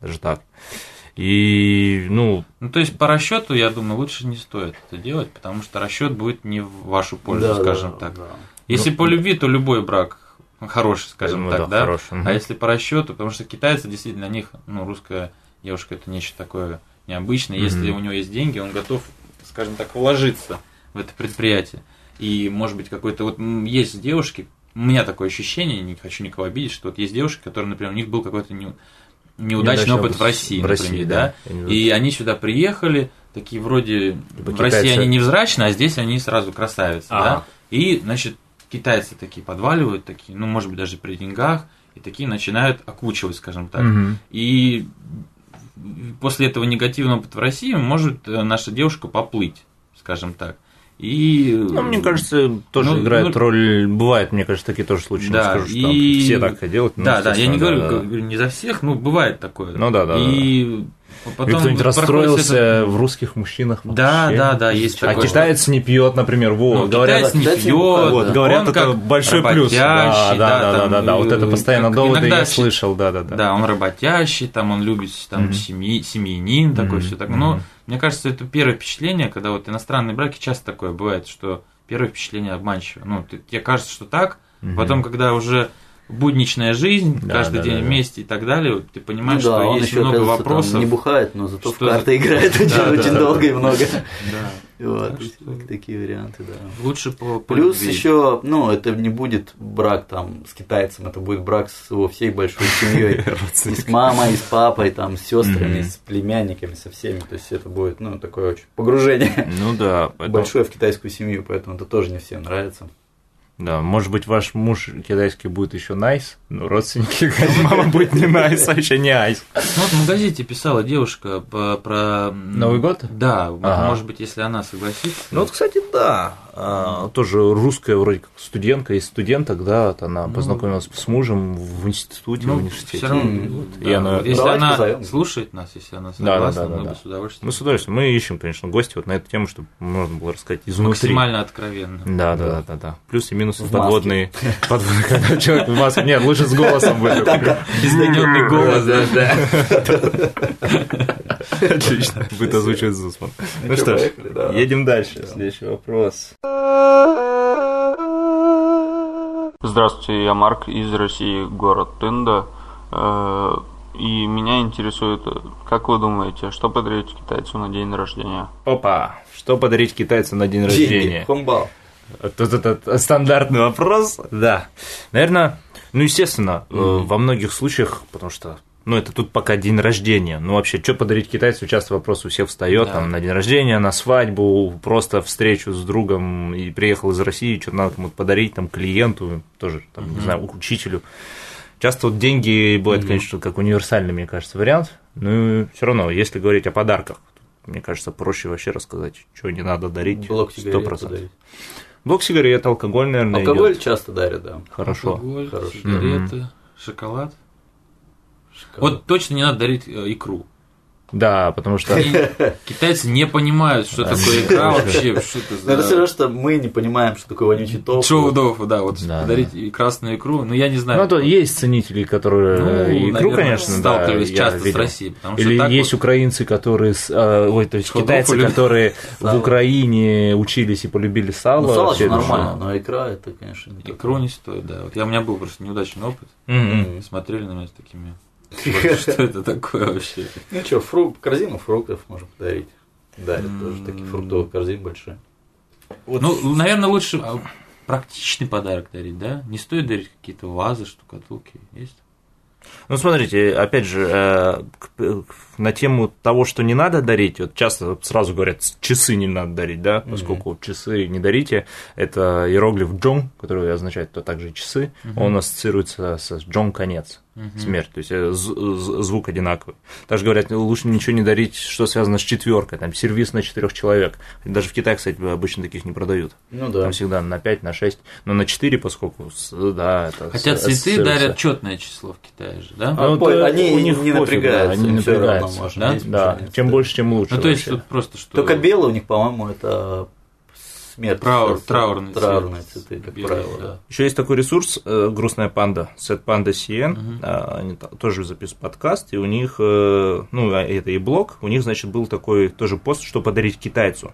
даже так. И, ну, Ну, то есть по расчету, я думаю, лучше не стоит это делать, потому что расчет будет не в вашу пользу, Да, да, скажем так. да. Если Ну, по любви, то любой брак хороший, скажем Ну так, да, да. хороший. А если по расчету, потому что китайцы действительно для них, ну, русская девушка это нечто такое необычное. Если Мгм. у него есть деньги, он готов, скажем так, вложиться в это предприятие. И, может быть, какой-то вот есть девушки, у меня такое ощущение, не хочу никого обидеть, что вот есть девушки, которые, например, у них был какой-то не- неудачный Неудачный опыт в России, в России, например, да. да. И они сюда приехали, такие вроде Типа в России китайцы. они невзрачны, а здесь они сразу красавицы, Ага. да. И, значит, китайцы такие подваливают, такие, ну, может быть, даже при деньгах, и такие начинают окучивать, скажем так. Мгм. И после этого негативного опыта в России может э, наша девушка поплыть, скажем так. И Ну, мне кажется, тоже Ну, играет ну, роль. Бывает, мне кажется, такие тоже случаи. Да, не скажу, что и- все так делают. ну, да, да, я не говорю, да, да. не за всех, но бывает такое. Ну да, да, И И потом кто-нибудь расстроился этот- в русских мужчинах. Да, вообще. да, да, есть А такое. китаец не пьет, например, во, Ну, говорят, китаец не пьет, вот, да. говорят, он это как большой плюс. Да, да, да, да, там, да, да, вот это э, постоянно как доводы иногда я слышал, да, да, да. Да, он работящий, там он любит там семьи, семьянин, такое Мгм, все так. Но мне кажется, это первое впечатление, когда вот иностранные браки часто такое бывает, что первое впечатление обманчиво. Ну, ты- тебе кажется, что так, потом, когда уже будничная жизнь, Да, каждый да, день да, да. вместе и так далее, ты Ну понимаешь, да, что есть еще, много оказывается, там вопросов. не бухает, но зато в Что- карты играет очень, Да, очень да, долго да. и много. Да. Вот, Так что- такие варианты, да. Лучше по, по Плюс любви. еще, ну, это не будет брак там с китайцем, это будет брак с его всей большой семьей. И с мамой, и с папой, там, с сестрами, с племянниками, со всеми. То есть это будет, ну, такое очень погружение Ну да, большое в китайскую семью, поэтому это тоже не всем нравится. Да, может быть, ваш муж китайский будет еще найс, но родственники, мама будет не найс, а еще не айс. Ну вот в газете писала девушка по- про... Новый год? Да, Ага. может быть, если она согласится. Ну вот, кстати, да, тоже русская вроде как студентка, из студенток, да, вот она Ну, познакомилась с мужем в институте, в Ну, университете. все равно, М, вот, и да, она- вот если Давайте она позовем. слушает нас, если она Да, да, согласна, да, да, мы да. с удовольствием. Мы с удовольствием, мы ищем, конечно, гости вот на эту тему, чтобы можно было рассказать изнутри. Максимально откровенно. Да, да, да, да, да. Плюсы и минусы В подводные. Подводные, когда человек в маске. Нет, лучше с голосом будет. Измененный голос, да. Отлично. Будет озвучивать Зусман. Ну что ж, да. едем дальше. Следующий вопрос. Здравствуйте, я Марк из России, город Тында. Э, И меня интересует, как вы думаете, что подарить китайцу на день рождения? Опа. Что подарить китайцу на день Деньги, рождения? хомбал. Тут этот стандартный вопрос. Да. Наверное, ну, естественно, э, во многих случаях, потому что ну, это тут пока день рождения. Ну, вообще, что подарить китайцу, часто вопрос у всех встает, Да. там, на день рождения, на свадьбу, просто встречу с другом, и приехал из России, что-то надо кому-то подарить, там, клиенту, тоже, там, не знаю, учителю. Часто вот деньги бывают, конечно, как универсальный, мне кажется, вариант, но все равно, если говорить о подарках, мне кажется, проще вообще рассказать, что не надо дарить. Блок сигарет 100%. подарить. Блок сигарет, алкоголь, наверное, Алкоголь идёт. часто дарят, да. Хорошо. Алкоголь, Хороший. сигареты, шоколад. Вот точно не надо дарить э, икру. Да, потому что... Китайцы не понимают, что Да, такое икра вообще, что это Но это все равно, что мы не понимаем, что такое вонючий топ. Шоу-дофу, да, вот Да, подарить и красную икру, ну я не знаю. Ну, то есть ценители, которые Ну, икру, наверное, конечно, да, сталкивались я часто с. Россией, потому что Или так есть вот- украинцы, которые, а, ой, то есть китайцы, которые в. Украине учились и полюбили сало. Ну, сало нормально, но икра это, конечно, не Икру не стоит, да. Вот я, у меня был просто неудачный опыт. Мгм. Смотрели на меня с такими... Что это такое вообще? Ну что, фрукт, корзину фруктов можно подарить. Дарят тоже такие фруктовые корзины большие. Ну, наверное, лучше а, практичный подарок дарить, да? Не стоит дарить какие-то вазы, штукатулки. Есть? Ну, смотрите, опять же, э, на тему того, что не надо дарить, вот часто сразу говорят, часы не надо дарить, да, поскольку часы не дарите, это иероглиф джон, который означает то также часы, он ассоциируется с джон конец, смерть, то есть э, з- з- звук одинаковый. Также говорят, лучше ничего не дарить, что связано с четверкой, там, сервис на четырех человек. Даже в Китае, кстати, обычно таких не продают. Ну да. Там всегда на 5, на 6, но на 4, поскольку, да, это Хотя с- цветы ассоциируется. дарят четное число в Китае же, да? А, Ну, пой- это они у них не пофиг, да, напрягаются, они не равно напрягаются. можно Да? Да, чем больше, тем лучше. Ну, то есть вообще. тут просто что... Только белый у них, по-моему, это смерть. Траур- траурные. Траурные цветы, как Белый, правило, да. да. Еще есть такой ресурс э, грустная панда, Set Panda CN, Мгм. а, они тоже записывают подкаст, и у них, э, ну, а это и блог, у них, значит, был такой тоже пост, что подарить китайцу.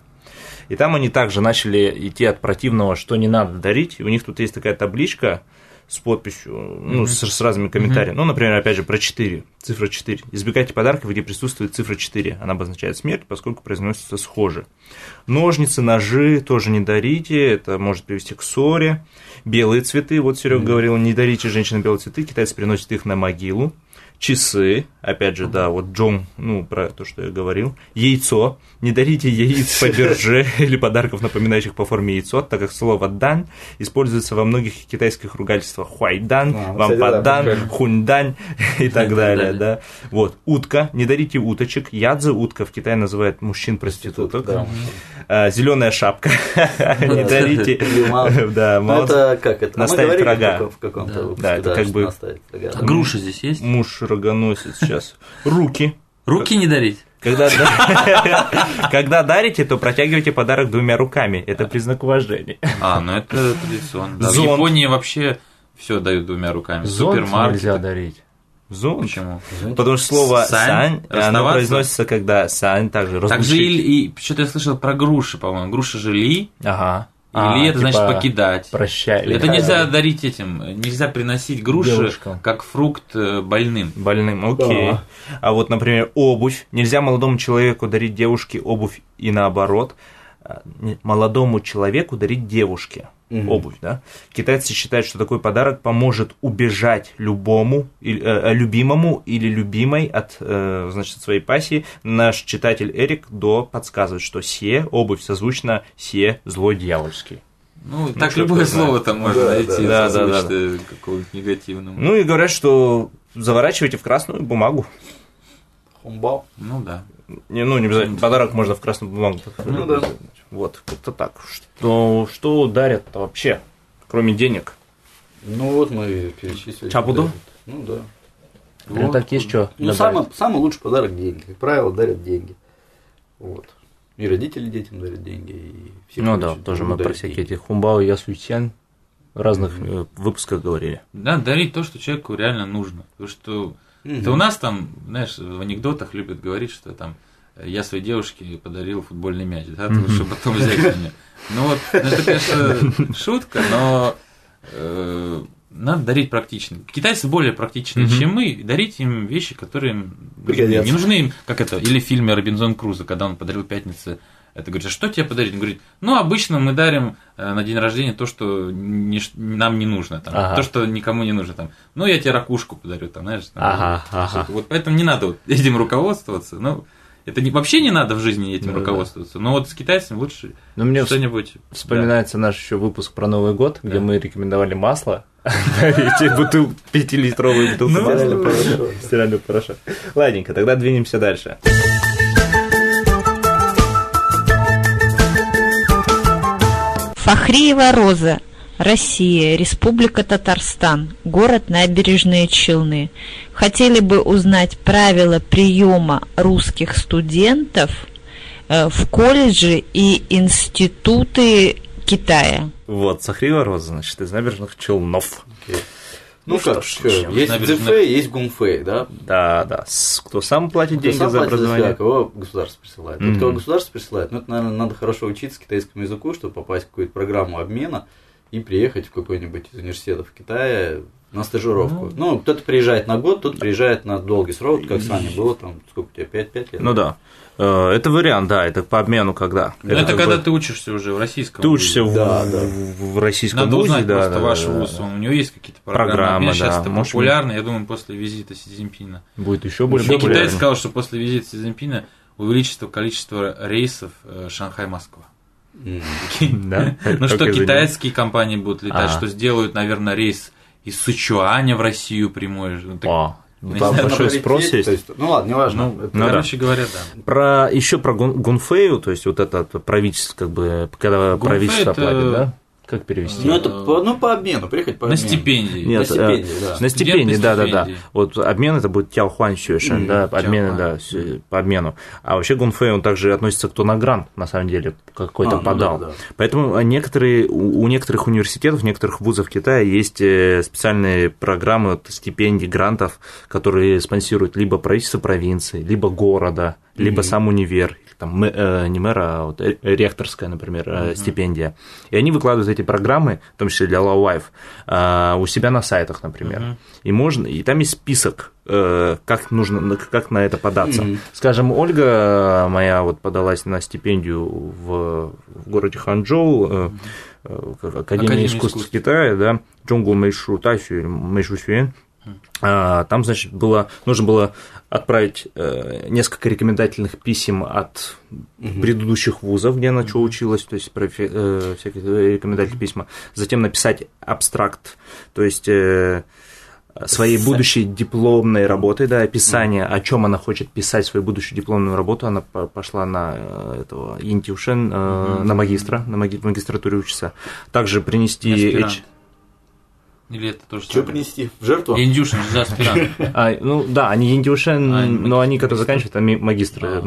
И там они также начали идти от противного, что не надо дарить. И у них тут есть такая табличка с подписью, ну, с, с разными комментариями. Ну, например, опять же, про 4, цифра 4. Избегайте подарков, где присутствует цифра 4. Она обозначает смерть, поскольку произносится схоже. Ножницы, ножи тоже не дарите, это может привести к ссоре. Белые цветы, вот Серега говорил, не дарите женщинам белые цветы, китайцы приносят их на могилу. часы, опять же, да, вот Джон, ну, про то, что я говорил, яйцо, не дарите яиц по бирже или подарков, напоминающих по форме яйцо, так как слово «дан» используется во многих китайских ругательствах хуайдан, А, вам кстати, да, хуньдань и так далее, да. Вот, утка, не дарите уточек, ядзы утка в Китае называют мужчин-проституток. Да. Зеленая шапка, не дарите, да, Ну, это как это? Наставить Мы говорили рога. в каком- В каком-то Да. выпуске, Да, это как бы- наставить. А груша здесь есть? Муж рогоносец сейчас. Руки. Руки не дарить. Когда, да- когда дарите, то протягивайте подарок двумя руками. Это признак уважения. А, ну это традиционно. Да, в Зонт. Японии вообще все дают двумя руками. Супермаркет. дарить. Зонт? Почему? Потому что слово Сань, «сань», оно произносится, когда «сань» также Так же разлучить. и, и что-то я слышал про груши, по-моему. Груша же ли, Ага. или А, это значит типа покидать. Прощай. Это нельзя дарить этим, нельзя приносить груши Девушкам. как фрукт э, больным. Больным, окей. Да. А вот, например, обувь. Нельзя молодому человеку дарить девушке обувь и наоборот. А, не- Молодому человеку дарить девушке Мгм. обувь, да? Китайцы считают, что такой подарок поможет убежать любому, э, э, любимому или любимой от, э, значит, своей пассии. Наш читатель Эрик До подсказывает, что се, обувь созвучно се, злой дьявольский. Ну, так что любое слово там можно Да, найти, да, да, созвучно какого-нибудь негативного. Ну и говорят, что заворачивайте в красную бумагу. Хумбао. Ну да. Не, ну, не обязательно. Подарок можно в красную бумагу. Ну да. Вот, как-то так. Что, что дарят-то вообще, кроме денег? Ну вот мы перечислили. Чапуду? Ну да. Ну, так есть что Ну, самый, самый лучший подарок деньги. Как правило, дарят деньги. Вот. И родители детям дарят деньги, и все Ну да, тоже мы дарят про всякие деньги. эти хумбао и ясуйсян в разных э, выпусках говорили. Да, дарить то, что человеку реально нужно. Потому что Это у нас там, знаешь, в анекдотах любят говорить, что там я своей девушке подарил футбольный мяч, да, чтобы потом взять меня. Ну вот, ну, это, конечно, шутка, но э, надо дарить практично. Китайцы более практичные, чем мы, дарить им вещи, которые им нужны. Пригодятся. не нужны им, как это, или в фильме Робинзон Крузо, когда он подарил пятнице это говорит, а что тебе подарить? Он говорит, ну, обычно мы дарим э, на день рождения то, что не нам не нужно, там, Ага. то, что никому не нужно. Там. Ну, я тебе ракушку подарю, там, знаешь. там, Ага, ага. Вот поэтому не надо вот этим руководствоваться. Ну, это не, вообще не надо в жизни этим Ну да. руководствоваться. Но вот с китайцами лучше Ну, мне что-нибудь... вспоминается наш еще выпуск про Новый год, где Да. мы рекомендовали масло. Эти бутыл, пятилитровые бутылки Ну. Стиральный порошок. Ладненько, тогда двинемся дальше. Фахриева Роза, Россия, Республика Татарстан, город Набережные Челны. Хотели бы узнать правила приема русских студентов э, в колледжи и институты Китая. Вот, Сахрива Роза, значит, из набережных Челнов. Окей. Ну, Ну что как, что, начнем. есть Набережных- есть Гунфэй, да? Да, да. Кто сам платит Кто деньги сам за платит себя, образование? кого государство присылает. Мгм. Вот кого государство присылает, ну, это, наверное, надо хорошо учиться китайскому языку, чтобы попасть в какую-то программу обмена и приехать в какой-нибудь из университетов Китая на стажировку. Ну, кто-то приезжает на год, кто-то приезжает на долгий срок, как с вами было, там, сколько у тебя, 5 лет? Ну да. Э, Это вариант, да, это по обмену когда. Ну, это как когда бы ты учишься уже в российском ты учишься в, Да, да. в- в российском Надо вузе, узнать да, просто да, ваш да, да, вуз. да. У него есть какие-то программы. Программа, обмена. Сейчас да. это Может, популярно, я думаю, после визита Си Цзиньпина. Будет еще более Мне популярно. китаец сказал, что после визита Си Цзиньпина увеличится количество рейсов э, Шанхай-Москва. Да? Ну что китайские компании будут летать, Ага. что сделают, наверное, рейс из Сычуаня в Россию прямой. Ну, там большой спрос есть. есть, ну ладно, неважно. Ну, Это- Ну да. короче говоря, да. Про еще про Гун- Гунфею, то есть вот это правительство, как бы, когда Гунфэй правительство это- платит, да? Как перевести? Ну, это по, ну, по обмену, приехать по На обмену. стипендии. Нет, на стипендии, э, да. На стипендии, да, да, да. стипендии. Вот обмен это будет Тяохуан Сюэшен, Мгм, да, обмены, Тяохуан. да, с- по обмену. А вообще Гунфэй, он также относится кто на грант, на самом деле, какой-то А, ну подал. да, да. Поэтому некоторые, у некоторых университетов, некоторых вузов Китая есть э, специальные программы вот, стипендий, грантов, которые спонсируют либо правительство провинции, либо города, либо сам универ, там, мэ- э, не мэра, а вот э, ректорская, например, э, стипендия. И они выкладывают эти программы, в том числе для лаовайев, у себя на сайтах, например. И можно, и там есть список, э, как нужно, как на это податься. Мгм. Скажем, Ольга моя вот подалась на стипендию в, в городе Ханчжоу, э, э, Академия Академия искусств искусств. Китая, да, 中国美术大学, или 美术学院. А, Там, значит, было, нужно было отправить э, несколько рекомендательных писем от предыдущих вузов, где она что училась, то есть профи- э, всякие рекомендательные письма. Затем написать абстракт, то есть э, своей будущей дипломной работы, да, описание, о чем она хочет писать свою будущую дипломную работу. Она по- пошла на э, этого Интиушен, э, на магистра, на маги- магистратуре учится. Также принести... Не аспирант. Или это тоже Что принести? В жертву? Индюшин, нельзя аспирант. А, ну да, они Индиушен, А, но они, магистр- которые заканчивают, они магистры, А,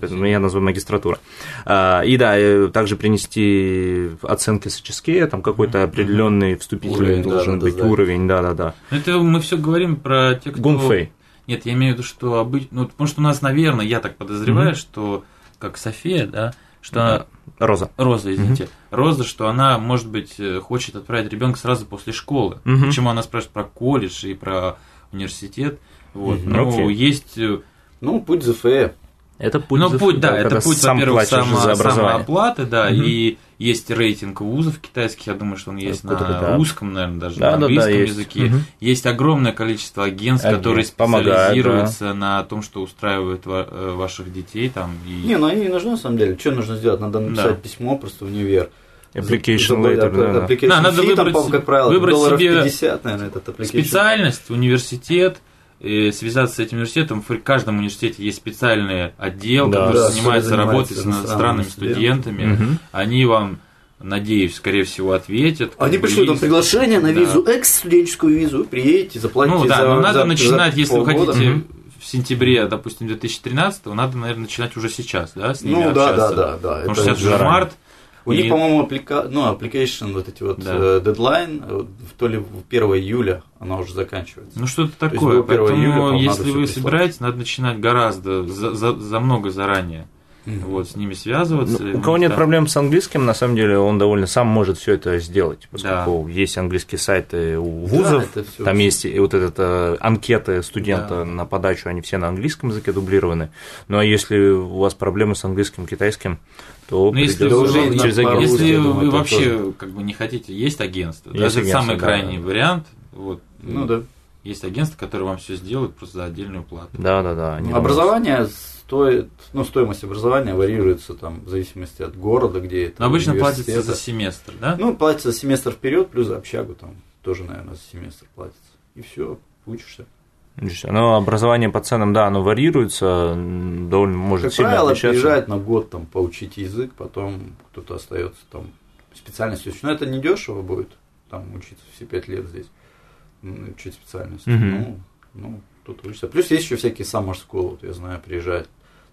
поэтому я называю магистратура. А, и да, э, также принести оценки соческие, там какой-то определенный вступительный Уровень, да, должен надо быть сдать. уровень, да-да-да. Это мы все говорим про тех, кто... Гунфей. Нет, я имею в виду, что обычно... Ну, потому что у нас, наверное, я так подозреваю, что как София, да, что она... Роза. Роза, извините. Роза, что она, может быть, э, хочет отправить ребенка сразу после школы. Мгм. Почему она спрашивает про колледж и про университет? Вот. Мгм. Ну, Окей. есть э, Ну, путь ЗФЭ. Это путь, ну, путь, да, это путь, сам во-первых, само- самооплаты, да, Мгм. и есть рейтинг вузов китайских, я думаю, что он есть Какой-то, на да. русском, наверное, даже Да, да, на да, английском есть. языке. Мгм. Есть огромное количество агентств, Агентств, которые помогают, специализируются на том, что устраивают ва- э, ваших детей там. И... Не, ну они не нужны на самом деле. Что нужно сделать? Надо написать Да. письмо просто в универ. Application letter, да, да. application Да, надо fee, там, выбрать по-моему, как правило, выбрать долларов себе 50, наверное, этот application. Специальность, университет, связаться с этим университетом. В каждом университете есть специальный отдел, Да, который да, занимается работой с иностранными иностранными студентами. Мгм. Они вам, надеюсь, скорее всего, ответят. Они пришлют вам приглашение на Да. визу, экс-студенческую визу, вы приедете, заплатите Ну да, за но надо за- начинать, за если вы полгода. хотите Мгм. в сентябре, допустим, 2013, надо, наверное, начинать уже сейчас, да, с ними Ну да, да, общаться. да, да. Потому это что сейчас уже март. У и- них, по-моему, апплика... ну, application, вот эти вот Да. э, дедлайн, э, в- то ли в 1 июля она уже заканчивается. Ну что-то такое. до 1 Поэтому, июля, если вы прислать. собираетесь, надо начинать гораздо за, за- за много заранее. Вот, с ними связываться. Ну, у кого нет Да. проблем с английским, на самом деле он довольно сам может все это сделать, поскольку есть английские сайты у вузов, всё там есть и вот этот э, анкеты студента Да. на подачу, они все на английском языке дублированы. Ну а если у вас проблемы с английским, китайским, то Ну, если вы, уже через агентство. если вы думаю, это вообще как бы не хотите, есть агентство. Есть Даже агентство, самый да. крайний вариант. Вот, Ну да. Есть агентство, которое вам все сделает просто за отдельную плату. Да, да, да. они Образование стоит, ну, стоимость образования варьируется там в зависимости от города, где это. Но обычно платится за семестр, да? Ну, платится за семестр вперед, плюс за общагу там тоже, наверное, за семестр платится. И все, учишься. Раньше. Оно образование по ценам, да, оно варьируется, довольно может Как сильно правило, отличаться. приезжает на год там поучить язык, потом кто-то остается там специальностью. Но это не дешево будет, там учиться все пять лет здесь, учить специальность. Мгм. Ну, ну, тут учишься. Плюс есть еще всякие summer school, вот я знаю, приезжают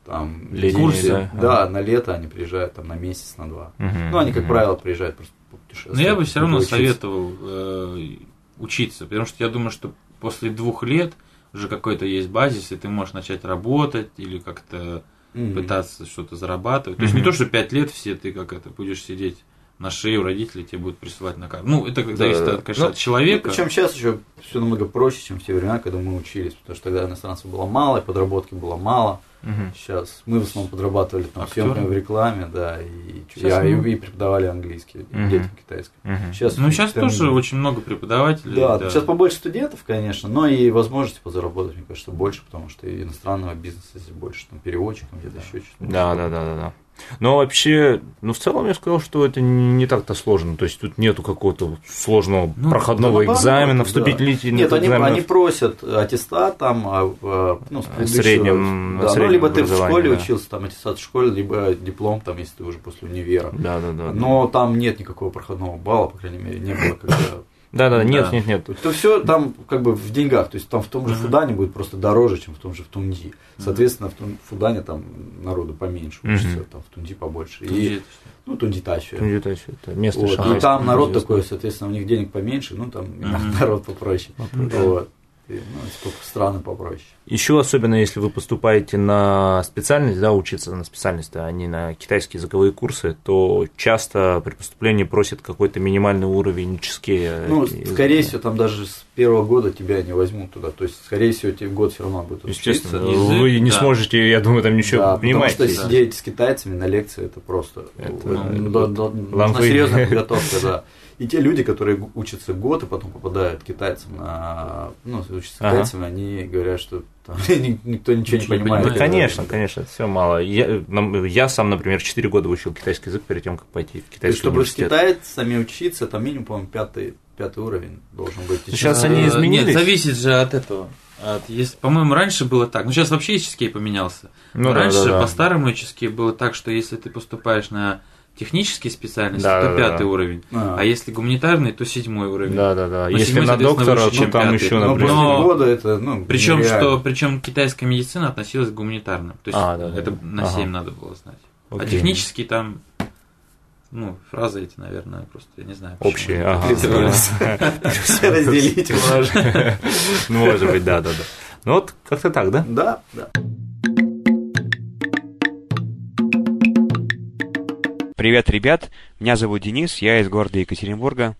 там Летние, курсы, да? да, на лето они приезжают там на месяц, на два. Мгм, Ну, они, как мгм. правило, приезжают просто путешествовать. Но я бы все равно учиться. советовал э, учиться, потому что я думаю, что после двух лет уже какой-то есть базис, и ты можешь начать работать или как-то Мгм. пытаться что-то зарабатывать. То есть не то, что пять лет все ты как это будешь сидеть на шее у родителей, тебе будут присылать на карту. Ну, это как Да, зависит, да. от, конечно, Ну, от человека. Причем сейчас еще все намного проще, чем в те времена, когда мы учились, потому что тогда иностранцев было мало, и подработки было мало. Мгм. Сейчас мы в основном подрабатывали там съемками в рекламе, да, и, Сейчас я, и, мы- и преподавали английский Мгм. детям китайском. Мгм. Сейчас, Ну, сейчас прям- тоже очень много преподавателей. Да, сейчас побольше студентов, конечно, но и возможности подзаработать, мне кажется, больше, потому что и иностранного бизнеса здесь больше, там, переводчиком, где-то еще что-то. Да, да, да, да, да. Но вообще, ну, в целом я сказал, что это не так-то сложно. То есть тут нету какого-то сложного Ну, проходного да, экзамена, да. вступительных Нет, они, экзаменов. они просят аттестат там, а, а, ну, предыдущего- среднем- да, ну, среднем либо ты в школе да. учился, там, аттестат в школе, либо диплом, там, если ты уже после универа. Да, да, да. Но там нет никакого проходного балла, по крайней мере, не было, когда Да, да, нет, Да. нет, нет. то все там как бы в деньгах, то есть там в том же. Фудане будет просто дороже, чем в том же в Тунди. Соответственно, в Фудане там народу поменьше учится, там в Тунди побольше. И, ну, Тунди тащит. Это это место Вот, и шанхайское, там народ такой, соответственно, у них денег поменьше, ну там народ попроще. Вот. И, ну, сколько страны попроще. Еще особенно, если вы поступаете на специальность, да, учиться на специальность, а не на китайские языковые курсы, то часто при поступлении просят какой-то минимальный уровень ческие. Ну, языки. скорее всего, там даже с первого года тебя не возьмут туда. То есть, скорее всего, тебе год все равно будет Естественно, учиться. Язык, вы не да. сможете, я думаю, там ничего Да, понимать. потому что да. сидеть с китайцами на лекции это просто Это, ну, ну, нужна лампы. серьезная подготовка, да. И те люди, которые учатся год и потом попадают китайцам на, ну, учатся Ага. китайцами, они говорят, что там ни- никто ничего не Ничего не понимает. Ну, понимает. конечно, конечно, все мало. Я, я сам, например, 4 года учил китайский язык перед тем, как пойти в То есть, китайский чтобы с китайцами учиться, там минимум, по-моему, пятый, пятый уровень должен быть. Сейчас Э, они изменились? Нет, зависит же от этого. От, если, по-моему, раньше было так. Ну, сейчас вообще HSK поменялся. Ну Но да, раньше да, да. по-старому HSK было так, что если ты поступаешь на технические специальности, Да, то да, пятый да. уровень. А. А если гуманитарный, то седьмой уровень. Да, да, да. Ну, Если седьмой, на доктора, выше, то чем там пятый. еще, Но например. Но- года это, ну, Причем, нереально. что, причем китайская медицина относилась к гуманитарным. То есть А, да, да, это да. на Ага. 7 надо было знать. А Окей. технический там, ну, фразы эти, наверное, просто, я не знаю. почему. Общие, ага. Все разделить можно. Ну, Может быть, да, да, да. Ну вот как-то так, да? Да, да. Привет, ребят. Меня зовут Денис, я из города Екатеринбурга.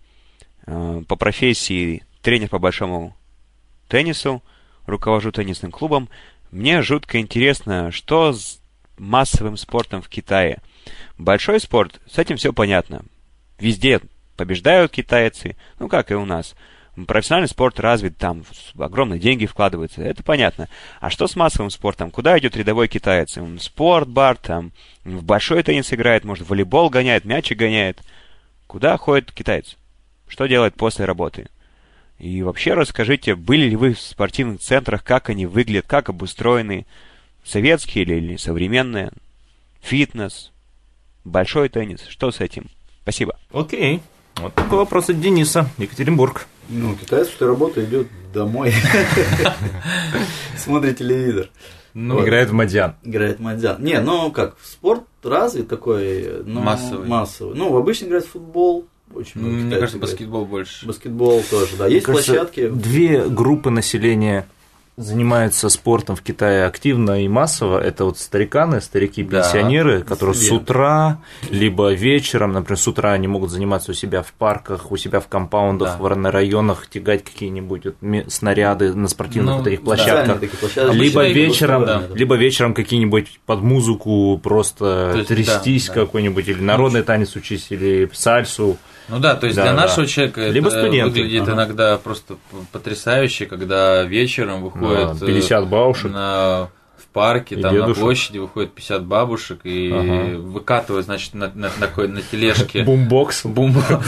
Э, По профессии тренер по большому теннису, руковожу теннисным клубом. Мне жутко интересно, что с массовым спортом в Китае. Большой спорт, с этим все понятно. Везде побеждают китайцы, ну как и у нас. Профессиональный спорт развит, там огромные деньги вкладываются, это понятно. А что с массовым спортом? Куда идет рядовой китаец? В спортбар, там, в большой теннис играет, может, волейбол гоняет, мячик гоняет. Куда ходит китаец? Что делает после работы? И вообще расскажите, были ли вы в спортивных центрах, как они выглядят, как обустроены, советские или, или современные, фитнес, большой теннис, что с этим? Спасибо. Окей. Вот такой вопрос от Дениса, Екатеринбург. Ну, китаец после работы идет домой. Смотрит телевизор. Ну, Играет в Мадьян. Играет мадян. Не, ну как, спорт развит такой, ну, Массовый. массовый. Ну, обычно играет в футбол. Очень много Мне китайцев кажется, играет. баскетбол больше. Баскетбол тоже, да. Есть Мне кажется, площадки. Две группы населения занимаются спортом в Китае активно и массово. Это вот стариканы, Да. старики-пенсионеры, которые с Студенты. утра, либо вечером, например, с утра они могут заниматься у себя в парках, у себя в компаундах, Да. в районах, тягать какие-нибудь вот снаряды на спортивных Ну, вот этих да. Площадках. площадки. Либо вечером, да. либо вечером какие-нибудь под музыку просто То есть, трястись да, да. какой-нибудь, или народный танец учись, или сальсу. Ну да, то есть Да, для да. нашего человека Либо это студенты. выглядит Ага. иногда просто потрясающе, когда вечером выходит Да, 50 бабушек. на в парке, И там на дедушек. площади выходит 50 бабушек и Ага. выкатывают, значит, на, на такой на тележке. Бумбокс. Бум. На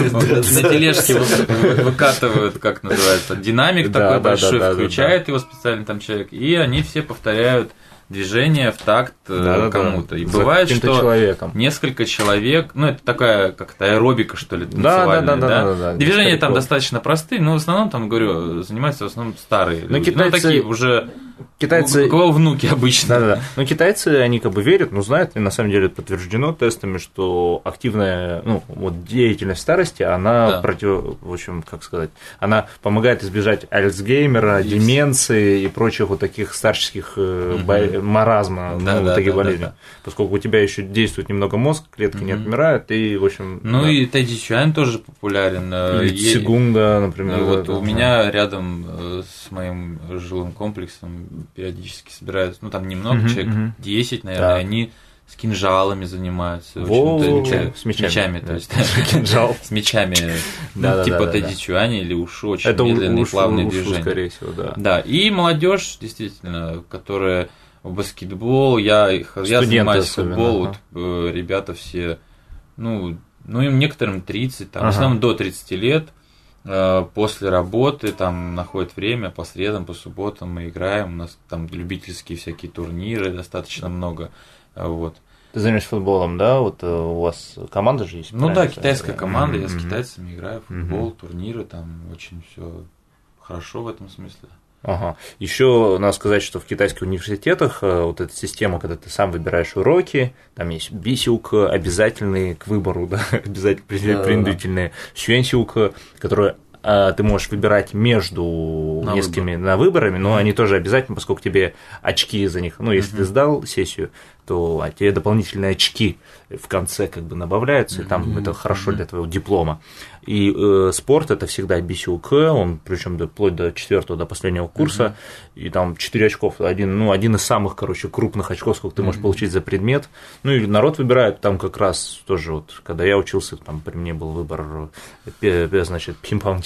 тележке вы- выкатывают, как называется, динамик Да, такой да, большой, да, да, включает его специально там человек, и они все повторяют движение в такт э, Да-да-да. кому-то. И За бывает, что человеком. несколько человек, ну это такая как-то аэробика, что ли, Да, танцевальная, да, да, да, да, да, Движения там достаточно простые, но в основном там, говорю, занимаются в основном старые Но люди. китайцы- Ну, такие уже, Китайцы у кого внуки обычно. Да-да-да. Но китайцы, они как бы верят, ну, знают, и на самом деле это подтверждено тестами, что активная, ну, вот деятельность старости, она Да. против, в общем, как сказать, она помогает избежать Альцгеймера, Есть. деменции и прочих вот таких старческих бо- маразма, ну, Да, вот да, таких да, да, болезней. да. Поскольку у тебя еще действует немного мозг, клетки не Мгм. отмирают, и, в общем... Ну да. и Тэдди Чуань тоже популярен. э, е- цигунга, например. Ну, вот да, у да. меня рядом э, с моим жилым комплексом периодически собираются, ну там немного Мгм, человек, мгм. 10, наверное, Да. они с кинжалами занимаются. Во, очень, с да, мечами, с мечами, то да. есть Кинжал. с мечами, ну, Да-да-да-да-да. типа Тэдди Чуани или Ушу, очень медленные, плавные движения. скорее всего, да. Да, и молодежь, действительно, которая в баскетбол, я, их- я Студенты занимаюсь особенно, футбол, ага. вот, э, ребята все, ну, ну, им некоторым 30, там, в Ага. основном до 30 лет, э, после работы, там, находят время, по средам, по субботам мы играем, у нас там любительские всякие турниры достаточно много, э, вот. Ты занимаешься футболом, да? Вот у вас команда же есть? Ну да, китайская команда, я с китайцами играю, в футбол, турниры, там, очень все хорошо в этом смысле. Ага. Еще надо сказать, что в китайских университетах э, вот эта система, когда ты сам выбираешь уроки, там есть бисюка, обязательные к выбору, да, обязательно принудительные, сюэнсюка, которые э, ты можешь выбирать между На несколькими на выборами, но они тоже обязательно, поскольку тебе очки за них, ну, если ты сдал сессию, то а тебе дополнительные очки в конце как бы добавляются, и там это хорошо для твоего диплома. И э, спорт это всегда BCUK, он причем вплоть до четвертого, до последнего курса, и там 4 очков, один, ну, один из самых, короче, крупных очков, сколько ты можешь получить за предмет. Ну и народ выбирает там как раз тоже вот, когда я учился, там при мне был выбор, э, значит, пинг-понг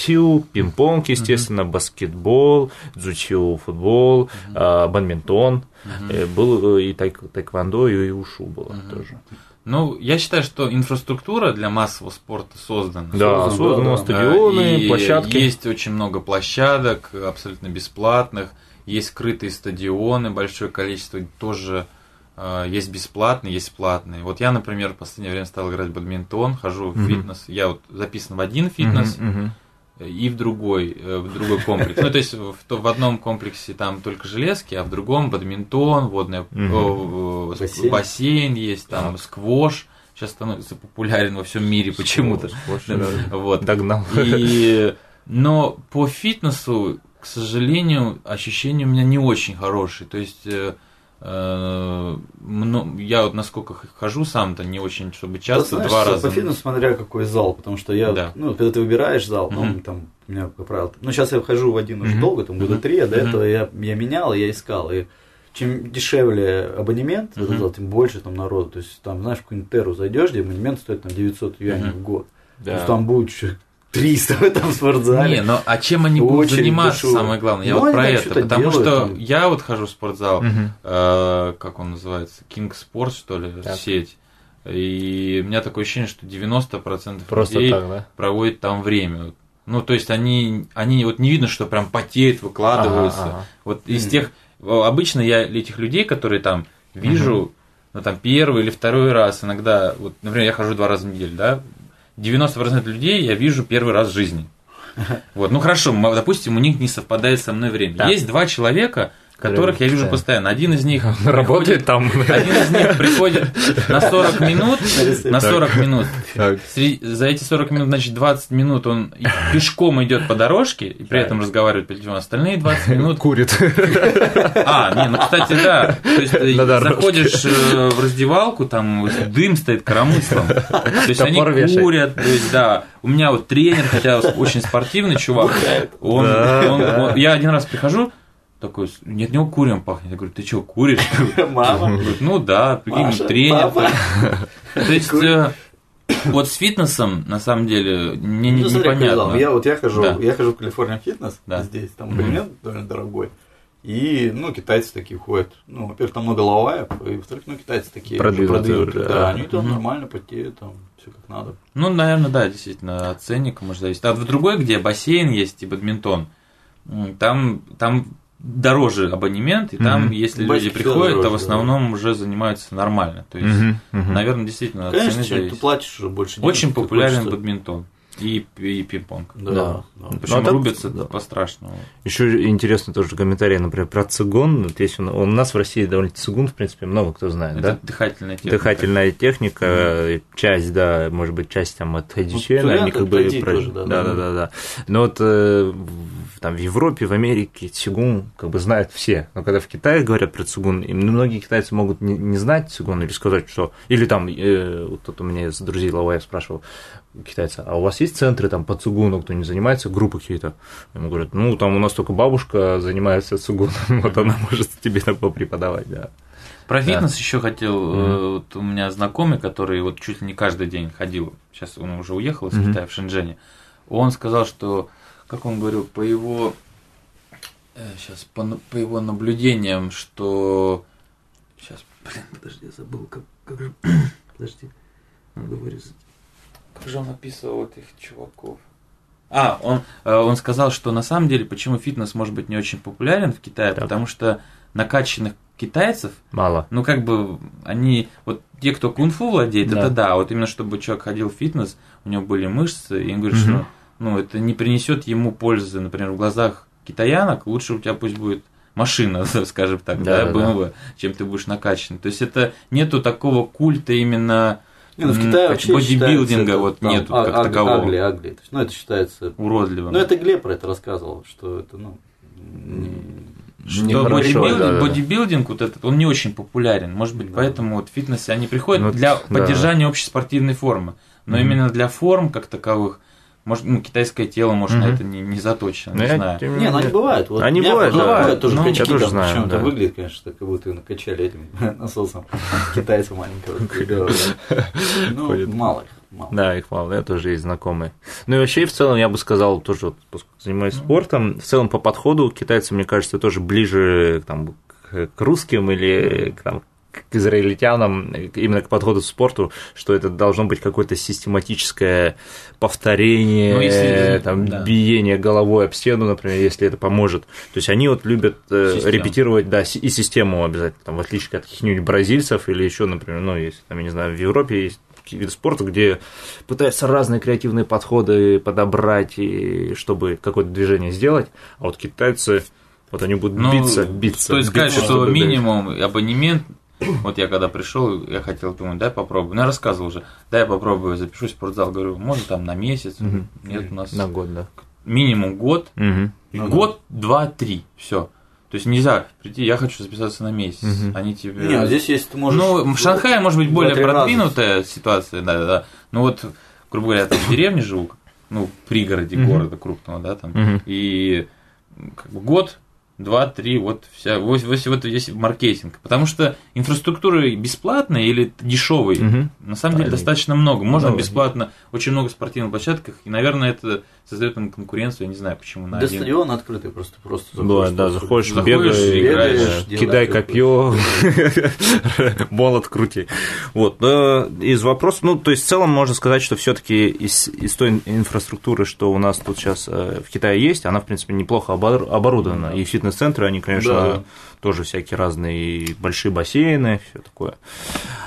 пинг-понг, естественно, баскетбол, дзючио, футбол, а, бадминтон, Э, был э, и тайк- тайквондо, и ушу было тоже. Ну, я считаю, что инфраструктура для массового спорта создана. Да, Создано, созданы да, да. стадионы, И площадки. Есть очень много площадок, абсолютно бесплатных. Есть скрытые стадионы, большое количество тоже э, есть бесплатные, есть платные. Вот я, например, в последнее время стал играть в бадминтон, хожу в Мгм. фитнес. Я вот записан в один фитнес мгм. И в другой, э, в другой комплекс. Ну, то есть в, то- в одном комплексе там только железки, а в другом бадминтон, водный Мгм. о, э, Бассейн. бассейн есть, там сквош. Сейчас становится популярен во всем мире почему-то. Сквош, да. Вот. Догнал. И, но по фитнесу, к сожалению, ощущения у меня не очень хорошие. То есть э, э, я вот насколько хожу сам-то не очень, чтобы часто, Да, знаешь, два раза. По фитнесу смотря какой зал, потому что я, Да. ну, когда ты выбираешь зал, ну, Мгм. там, у меня, как правило, ну, сейчас я хожу в один уже Мгм. долго, там, года три, а до Мгм. этого я, я менял, я искал, и чем дешевле абонемент, в этот зал, тем больше там народу, то есть, там, знаешь, в какую-нибудь Терру зайдешь, где абонемент стоит там 900 юаней Мгм. в год, то Да. есть, там будет 300 в этом спортзале. Не, но а чем они будут Очередь заниматься, душевая. самое главное? Я Ну, вот про это. что-то Потому делают, что там. я вот хожу в спортзал, Мгм. э, как он называется, King Sports, что ли, Так. сеть. И у меня такое ощущение, что 90% Просто людей так, да? проводят там время. Ну, то есть они, они вот не видно, что прям потеют, выкладываются. Ага, ага. Вот из тех, обычно я этих людей, которые там вижу, ну, там, первый или второй раз, иногда, вот, например, я хожу два раза в неделю, да, 90% людей я вижу первый раз в жизни. Вот, ну хорошо, допустим, у них не совпадает со мной время. Да. Есть два человека, которых я вижу постоянно. Один из них Работает там. один из них приходит на 40 минут, на 40 минут. За эти 40 минут, значит, 20 минут он пешком идет по дорожке и при этом разговаривает по телефону. Остальные 20 минут Курит. а, не, ну, кстати, да. То есть, э, заходишь э, в раздевалку, там дым стоит коромыслом. То есть, они курят. То есть, да. У меня вот тренер, хотя очень спортивный чувак, он- я один раз прихожу, такой, не от него курем пахнет. Я говорю, ты что, куришь? Мама. Говорит, ну да, прикинь, тренер. То есть, э, вот с фитнесом, на самом деле, мне не- Ну, смотри, зал. непонятно. Я вот я хожу, Да. я хожу в Калифорния фитнес Да. здесь, там абонемент довольно дорогой. И, ну, китайцы такие ходят. Ну, во-первых, там много лаваев, и во-вторых, ну, китайцы такие Продвинутые Да, да. они там Мгм. нормально потеют, там все как надо. Ну, наверное, да, действительно, от ценника может зависеть. А в другой, где бассейн есть и бадминтон, там, там дороже абонемент, и там, Мгм. если Басик люди приходят, то дороже, в основном уже занимаются нормально. То есть, мгм. наверное, действительно Конечно, цены чем ты зависит. платишь уже больше денег, Очень популярен бадминтон и, и пинг-понг. Да, Да. да. Ну, Причем а так, рубятся да. по-страшному. Еще интересный тоже комментарий, например, про цигун. Вот есть он, у нас в России довольно цигун, в принципе, много кто знает, Это да? дыхательная техника. Дыхательная техника, э, часть, да, может быть, часть там от Хэдичена, Ну, они как бы... Про- тоже, да, да, да. да, да. Но вот э, там в Европе, в Америке цигун как бы знают все. Но когда в Китае говорят про цигун, и многие китайцы могут не, не знать цигун или сказать, что... Или там, э, вот тут у меня из друзей Лаваев спрашивал, китайца, а у вас есть центры там по цугуну, кто не занимается, группы какие-то? Ему говорят, ну, там у нас только бабушка занимается цугуном, вот она может тебе такое преподавать, да. Про Да. фитнес еще хотел. Э, Вот у меня знакомый, который вот чуть ли не каждый день ходил. Сейчас он уже уехал из Мгм. Китая в Шэньчжэне. Он сказал, что, как он говорил, по его сейчас по, на- по его наблюдениям, что сейчас, блин, подожди, я забыл, как, как же, подожди, надо вырезать. Как же он описывал этих чуваков? А, он, э, он сказал, что на самом деле, почему фитнес может быть не очень популярен в Китае, Так. потому что накачанных китайцев Мало. ну, как бы, они, вот те, кто кунг-фу владеет, Да. это да, вот именно чтобы человек ходил в фитнес, у него были мышцы, и он говорит, Мгм. что, ну, это не принесет ему пользы, например, в глазах китаянок, лучше у тебя пусть будет машина, скажем так, Да, да, да, BMW, чем ты будешь накачан. То есть это нету такого культа именно Не, ну, в Китае вообще бодибилдинга вот там, нету а- как аг- такового. Агли, агли. То есть, Ну, это считается... уродливым. Ну, это Глеб про это рассказывал, что это, ну... Что Нехорошо, бодибилдинг, да, да. бодибилдинг вот этот, он не очень популярен. Может быть, Да. поэтому вот в фитнесе они приходят Ну, для да. поддержания общей спортивной формы. Но Мгм. именно для форм как таковых Может, ну, китайское тело, может, на Мгм. это не, не заточено, Ну, не я знаю. тем Не, ну они бывают. Вот Они бывают, бывают, да. бывают тоже Ну, я качки, тоже там, знаю, причем это да. выглядит, конечно, как будто накачали этим насосом китайца маленького. Ну, мало их. мало. Да, их мало, я тоже есть знакомые. Ну и вообще, в целом, я бы сказал, тоже, занимаюсь спортом, в целом по подходу китайцы, мне кажется, тоже ближе там, к, к русским или к, там, к израильтянам, именно к подходу к спорту, что это должно быть какое-то систематическое повторение, Ну, если- там, да. биение головой об стену, например, если это поможет. То есть они вот любят э, Систему. репетировать, да, и систему обязательно, там, в отличие от каких-нибудь бразильцев или еще, например, ну, если там, я не знаю, в Европе есть виды спорта, где пытаются разные креативные подходы подобрать, и чтобы какое-то движение сделать, а вот китайцы, вот они будут Ну, биться, биться. Стоит сказать, биться, что минимум абонемент, вот я когда пришел, я хотел, думаю, дай попробую. Ну, я рассказывал уже, дай я попробую, запишусь в спортзал. Говорю, можно там на месяц? Нет, у нас На год, да. минимум год. Ну, год, два, три, все. То есть нельзя прийти, я хочу записаться на месяц. Они тебе... Не, а здесь есть ты можешь... Ну, в Шанхае может быть более раза. продвинутая ситуация, да, да, да. Ну вот, грубо говоря, я там в деревне живу, ну, в пригороде города крупного, да, там, и как бы год, два, три, вот вся, вот, вот, вот здесь маркетинг. Потому что инфраструктуры бесплатной или дешевой, Мгм. на самом деле достаточно много. Можно бесплатно, очень много спортивных площадках, и, наверное, это создает им конкуренцию, я не знаю, почему на До один. стадиона открытый, просто просто Бывает, да, заходишь, Заходишь, бегаешь, играешь, да, кидай копье, молот крути. Вот, из вопросов, ну, то есть в целом можно сказать, что все-таки из, из той инфраструктуры, что у нас тут сейчас в Китае есть, она, в принципе, неплохо обор- оборудована. И фитнес-центры, они, конечно, Да. Тоже всякие разные, и большие бассейны, все такое.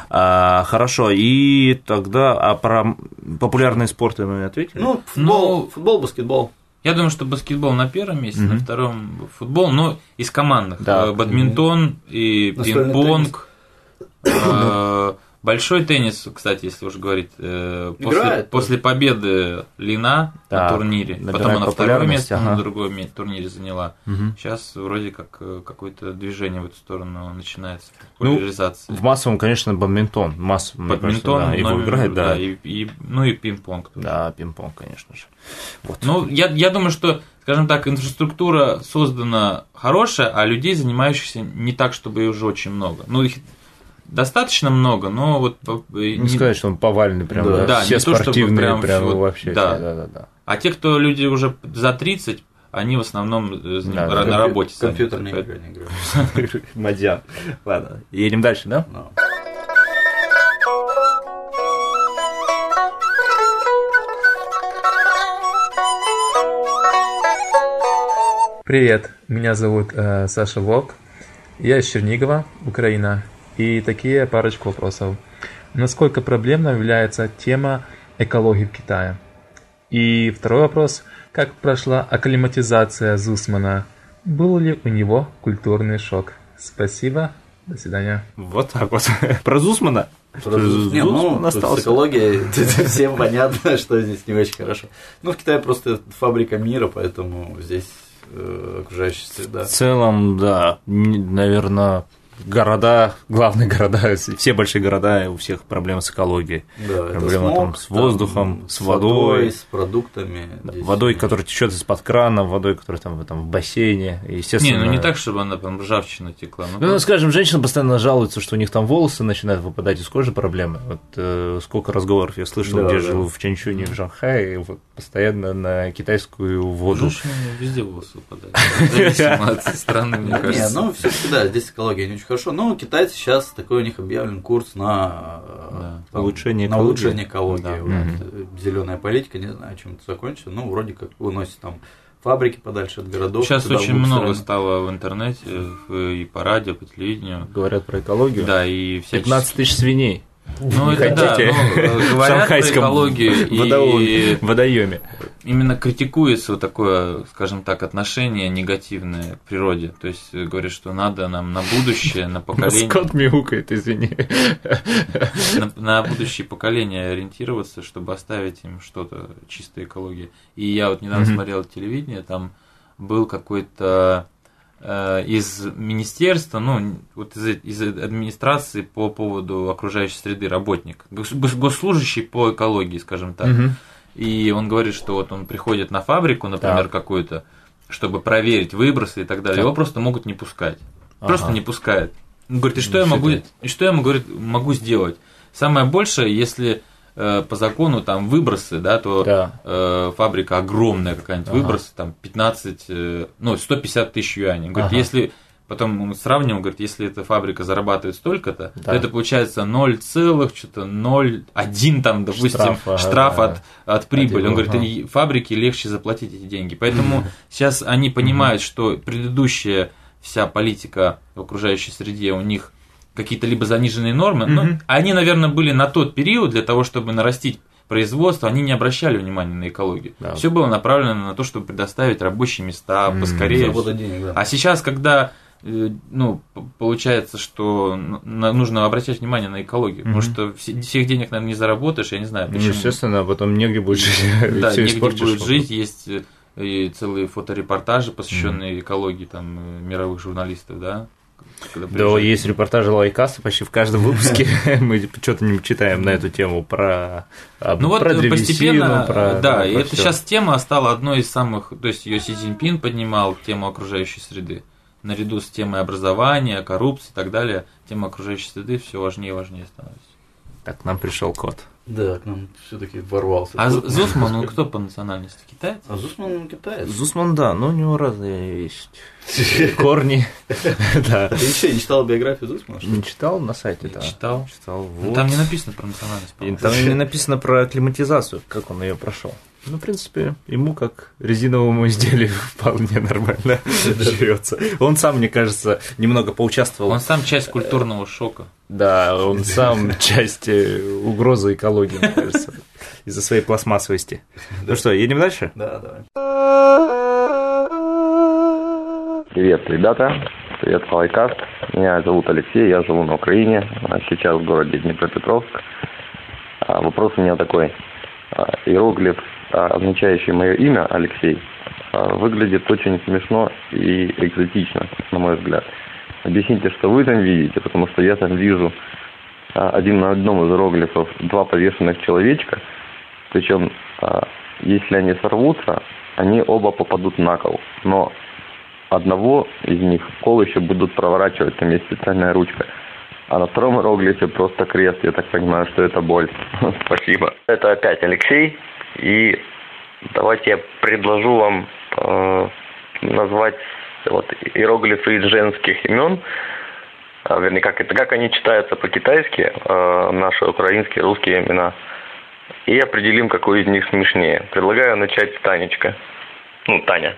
А, хорошо, и тогда, а про популярные спорты мы ответили? Ну, футбол, Ну, футбол, баскетбол. Я думаю, что баскетбол на первом месте, Мгм. на втором футбол, но из командных. Да. Э, Бадминтон и пинг-понг. Э, Большой теннис, кстати, если уж говорить, э, после, после победы Лина Да, на турнире, потом она второе место на ага. другом ме- турнире заняла. Мгм. Сейчас вроде как э, какое-то движение в эту сторону начинается, Ну. В массовом, конечно, бадминтон. Массовом, мне кажется, Бадминтон, да, его номер- играет, да. и, и- ну и пинг-понг. тоже. Да, пинг-понг, конечно же. Вот. Ну, я, я думаю, что, скажем так, инфраструктура создана хорошая, а людей, занимающихся не так, чтобы их уже очень много. Ну, их достаточно много, но вот... по- не, не- сказать, что он поваленный прям, Да. да, все не то, чтобы спортивные, прям прям, вот- вообще, да. все, да, да, да. А те, кто люди уже за 30, они в основном э, Да, на работе. Компьютерные игры не играю. Мадьян. Ладно, едем дальше, да? Привет, меня зовут э, Саша Волк. Я из Чернигова, Украина. И такие парочку вопросов. Насколько проблемной является тема экологии в Китае? И второй вопрос. Как прошла акклиматизация Зусмана? Был ли у него культурный шок? Спасибо. До свидания. Вот так вот. Про Зусмана? Не, ну, тут с остался. экологией всем понятно, что здесь не очень хорошо. Ну, в Китае просто фабрика мира, поэтому здесь э, окружающая среда. В целом, да, наверное, города, главные города, все большие города, у всех проблемы с экологией. Да, это Проблема там смог, с воздухом, там, с водой. с продуктами. Да, Здесь, водой, которая течет из-под крана, водой, которая там, в- там в бассейне. Естественно, Не, ну не так, чтобы она там ржавчина текла. Ну, Ну, скажем, женщины постоянно жалуются, что у них там волосы начинают выпадать из кожи, проблемы. Вот э, сколько разговоров я слышал, Да, где да. живу в Чанчуне, в Шанхае, вот постоянно на китайскую воду. Женщинам везде волосы выпадают. Зависимо от страны, мне Не, кажется. ну все-таки да, здесь экология не очень хорошо. Но китайцы сейчас такой у них объявлен курс на э, Да. там, Улучшение на экологии. улучшение экологии. Да. Вот. Зеленая политика, не знаю, чем это закончится. Ну, вроде как выносит там фабрики подальше от городов. Сейчас очень много страны. стало в интернете, и по радио, по телевидению. Говорят про экологию. Да, и всячески... 15 тысяч свиней. Ну, это да, ну, э, говорят про экологию, и водо- водоеме. именно критикуется вот такое, скажем так, отношение негативное к природе. То есть э, говорят, что надо нам на будущее, на поколение, Скот мяукает, извини. на, на будущее поколение ориентироваться, чтобы оставить им что-то чистой экологии. И я вот недавно Мгм. смотрел телевидение, там был какой-то из министерства, ну, вот из, из администрации по поводу окружающей среды работник, гос- гос- госслужащий по экологии, скажем так. Мгм. и он говорит, что вот он приходит на фабрику, например, Так. какую-то, чтобы проверить выбросы и так далее, Так. его просто могут не пускать. Просто Ага. не пускают. Он говорит, и что я Ничего могу, и что я говорит, могу сделать? Самое большее, если э, по закону там выбросы, да, то Да. э, фабрика огромная какая-нибудь, Ага. выбросы там 15, э, ну, 150 тысяч юаней. Он Говорит, Ага. если потом он сравнивал, говорит, если эта фабрика зарабатывает столько-то, Да. то это получается 0 целых, что-то 0,1 там, допустим, Штраф, штраф, ага, от, от прибыли. Он говорит, ага. фабрике легче заплатить эти деньги. Поэтому сейчас они понимают, что предыдущая вся политика в окружающей среде у них какие-то либо заниженные нормы, но Мгм. они, наверное, были на тот период для того, чтобы нарастить производство, они не обращали внимания на экологию. Да. Все было направлено на то, чтобы предоставить рабочие места М, поскорее. Денег, да. А сейчас, когда э, ну, получается, что нужно обращать внимание на экологию, потому Мгм. что все- всех денег, наверное, не заработаешь, я не знаю, Ну, почему. естественно, а потом негде будет жить. Да, негде будет жить, есть э, и целые фоторепортажи, посвященные экологии там э, мировых журналистов, да. Когда Да, есть репортажи лайкаста почти в каждом выпуске. Мы что-то не читаем на эту тему про а, Ну вот э, постепенно, э, да, и это сейчас тема стала одной из самых, то есть ее Си Цзиньпин поднимал тему окружающей среды. Наряду с темой образования, коррупции и так далее, тема окружающей среды все важнее и важнее становится. Так, к нам пришел кот. Да, к нам все-таки ворвался. А Тут- З- Зусман, он кто по национальности? Китаец? А Зусман он китаец. Зусман, да, но у него разные есть корни. Да. Ты еще не читал биографию Зусмана? Не читал на сайте, да. Читал. Читал. Ну. Там не написано про национальность. Там не написано про акклиматизацию, как он ее прошел. Ну, в принципе, ему как резиновому изделию вполне нормально живется. Он сам, мне кажется, немного поучаствовал. Он сам часть культурного шока. Да, он сам часть э, угрозы экологии, мне кажется, из-за своей пластмассовости. Ну что, едем дальше? Да, давай. Привет, ребята. Привет, Лайкаст. Меня зовут Алексей, я живу на Украине, а сейчас в городе Днепропетровск. А, Вопрос у меня такой. А, Иероглиф, означающий мое имя, Алексей, а, выглядит очень смешно и экзотично, на мой взгляд. Объясните, что вы там видите, потому что я там вижу а, один на одном из иероглифов два повешенных человечка, причем а, если они сорвутся, они оба попадут на кол. Но одного из них кол еще будут проворачивать, там есть специальная ручка. А на втором иероглифе просто крест, я так понимаю, что это боль. Спасибо. Это опять Алексей, и давайте я предложу вам э, назвать вот, иероглифы из женских имен, а, вернее, как это, как они читаются по-китайски, э, наши украинские, русские имена, и определим, какой из них смешнее. Предлагаю начать с Танечка. Ну, Таня.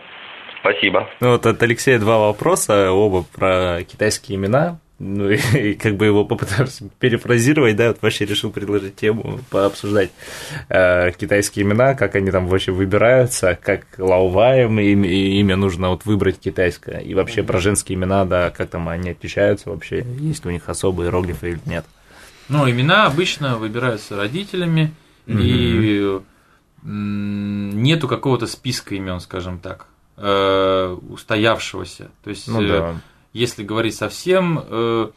Спасибо. Ну вот от Алексея два вопроса, оба про китайские имена. Ну и, и как бы его попытался перефразировать, да, вот вообще решил предложить тему пообсуждать э, китайские имена, как они там вообще выбираются, как лауваем, им, и имя нужно вот выбрать китайское, и вообще про женские имена, да, как там они отличаются вообще, есть у них особые иероглифы или нет. Ну, имена обычно выбираются родителями, и м, нету какого-то списка имен, скажем так, э, устоявшегося. То есть, Ну э, да. Если говорить совсем э,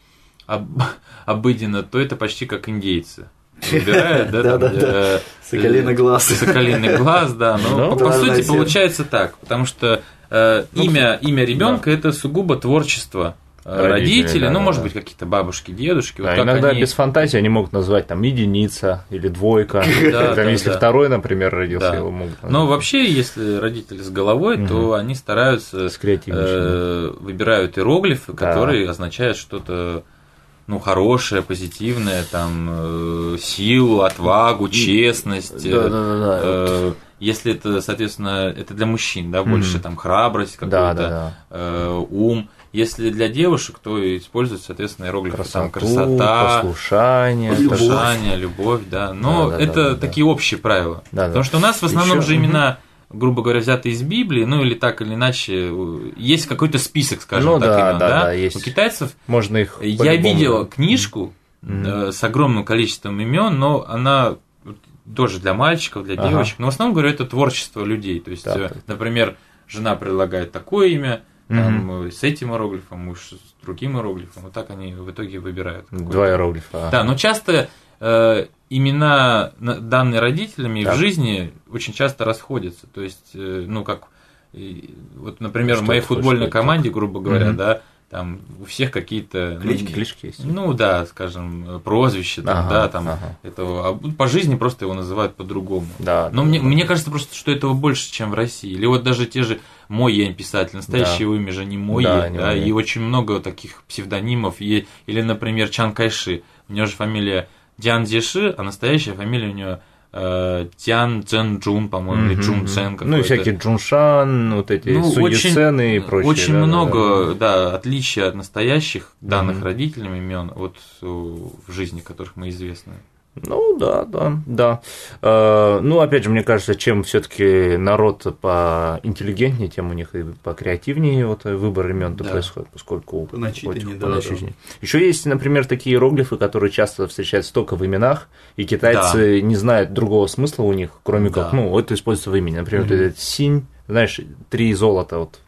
об- обыденно, то это почти как индейцы. Выбирают, да, там, Да-да-да. э, Соколиный глаз. Соколиный глаз, да. Но Ну, по, по да, сути да, получается так, потому что э, Ну, имя, имя ребенка это сугубо творчество э, Родителей, родителей, да, ну, да, может да. быть, какие-то бабушки, дедушки. вот Да, как иногда они- без фантазии они могут назвать там единица или двойка. Да, да, если да. второй, например, родился, Да. его могут Но вообще, если родители с головой, то они стараются, э, выбирают иероглифы, Да. которые означают что-то ну, хорошее, позитивное, там, э, силу, отвагу, честность. э, Да-да-да. э, если это, соответственно, это для мужчин, да, больше там храбрость, Да, какой-то да, да. э, ум. Если для девушек, то используют, соответственно, иероглифы там, Красоту, красота, послушание. послушание, любовь, да. Но Да, да, это да, да, да. такие общие правила. Да, да. Потому что у нас в основном Ещё, же имена, грубо говоря, взяты из Библии, ну или так или иначе, есть какой-то список, скажем Ну так, да, имен, да, да? да, есть. У китайцев Можно их я видел книжку э, с огромным количеством имен, но она тоже для мальчиков, для Ага. девочек. Но в основном, говорю, это творчество людей. То есть, Так, э, например, жена предлагает такое имя. Там, э, с этим иероглифом, муж с другим иероглифом. Вот так они в итоге выбирают. какое-то. Два иероглифа. Да, но часто э, имена, на- данные родителями Так. в жизни очень часто расходятся. То есть, э, ну, как, и вот, например, Что в моей футбольной команде, грубо говоря, Мгм. да, там у всех какие-то... ну, Клички, клички есть. Ну, да, скажем, прозвище, там, Ага, да, там, ага. этого, а по жизни просто его называют по-другому. Да. Но да, мне, да. мне кажется просто, что этого больше, чем в России. Или вот даже те же Мойен писатель, настоящее Да. имя же не Мойе, Да, да, не Мойе. и очень много таких псевдонимов. И- или, например, Чан Кайши. У него же фамилия Дян Дзеши, а настоящая фамилия у него э, Тян Цзэн Джун, по-моему, или Джун мгм. Цэн Ну, и какой-то. всякие Джуншан, вот эти Ну, Суюцены и прочее. Очень да, да, много, да. да, отличий от настоящих данных Мгм. родителям имен от э, в жизни, которых мы известны. Ну да, да, да. Э, Ну, опять же, мне кажется, чем все-таки народ поинтеллигентнее, тем у них и покреативнее вот выбор имен Да. происходит, поскольку Поначитаннее, да, поначитаннее. Еще есть, например, такие иероглифы, которые часто встречаются только в именах, и китайцы не знают другого смысла у них, кроме как, Да. ну, это используется в имени. Например, вот Мгм. этот синь, знаешь, три золота, вот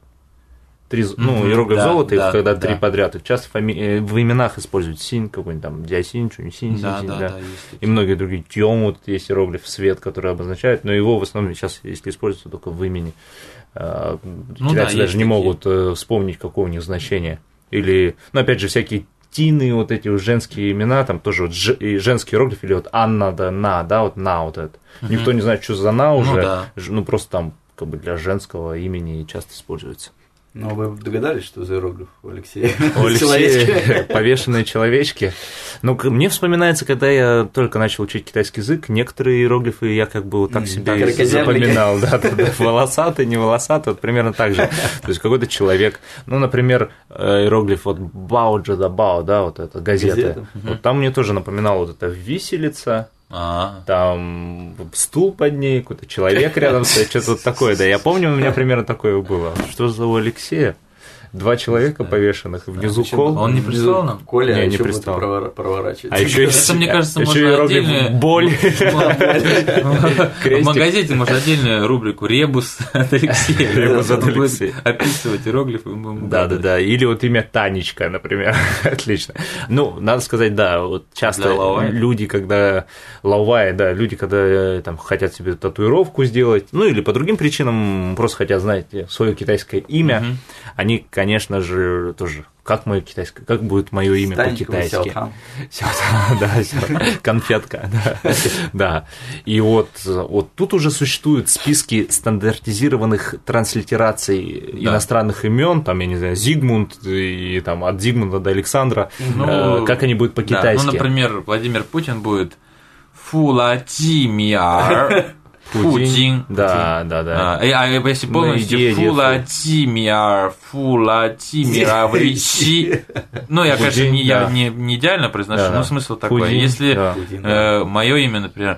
Три, ну, иероглиф да, золота, их да, когда да. три подряд, их часто фами- э, в именах используют синь какой-нибудь там, диасинь, что-нибудь синь, синь, Да, синь, да, да. да, И многие другие. Тьом, вот есть иероглиф свет, который обозначает, но его в основном сейчас, если используется только в имени. А, Ну да, даже не такие. могут э, вспомнить, какое у них значение. Или, ну, опять же, всякие тины, вот эти женские имена, там тоже вот ж- женский иероглиф, или вот Анна, да, на, да, вот на вот это. Никто не знает, что за на уже, да. Ж- ну, просто там как бы для женского имени часто используется. Ну, вы догадались, что за иероглиф у Алексея? У Алексея повешенные человечки. Ну, мне вспоминается, когда я только начал учить китайский язык, некоторые иероглифы я как бы вот так себе так, запоминал. Да, да, да. Волосатый, не волосатый, вот примерно так же. То есть какой-то человек, ну, например, э, иероглиф вот Бао Джада Бао, да, вот это газета. Газета. Вот там мне тоже напоминал вот это виселица, А, там стул под ней, какой-то человек рядом стоит, что-то такое, да. Я помню, у меня примерно такое было. Что за у Алексея? Два человека повешенных, и внизу Причем кол. Он не прислал нам? Коля Не, не еще прислал. будет провор- проворачивать. А еще есть, Это, мне кажется, еще можно отдельно- боль. В магазине можно отдельную рубрику «Ребус от Алексея». Ребус от Алексея. Описывать иероглифы. и мы будем Да, да, угадывать. да. Или вот имя Танечка, например. Отлично. Ну, надо сказать, да, вот часто люди, когда лаовая, да, люди, когда э, там хотят себе татуировку сделать, ну или по другим причинам просто хотят знать свое китайское имя, они, конечно же, тоже как мое китайское, как будет мое имя по-китайски. Да, конфетка, да. да. И вот, вот тут уже существуют списки стандартизированных транслитераций Да. иностранных имен, там, я не знаю, Зигмунд и там от Зигмунда до Александра, Ну, э, как они будут Да, по-китайски. ну, например, Владимир Путин будет Фуладимир Путин. Да, да, да. А, и- а если полностью идее Фуладимир Фуладимировичи. Ну, я, конечно, не, я не, не идеально произношу, но смысл такой. Если да. мое имя, например, э,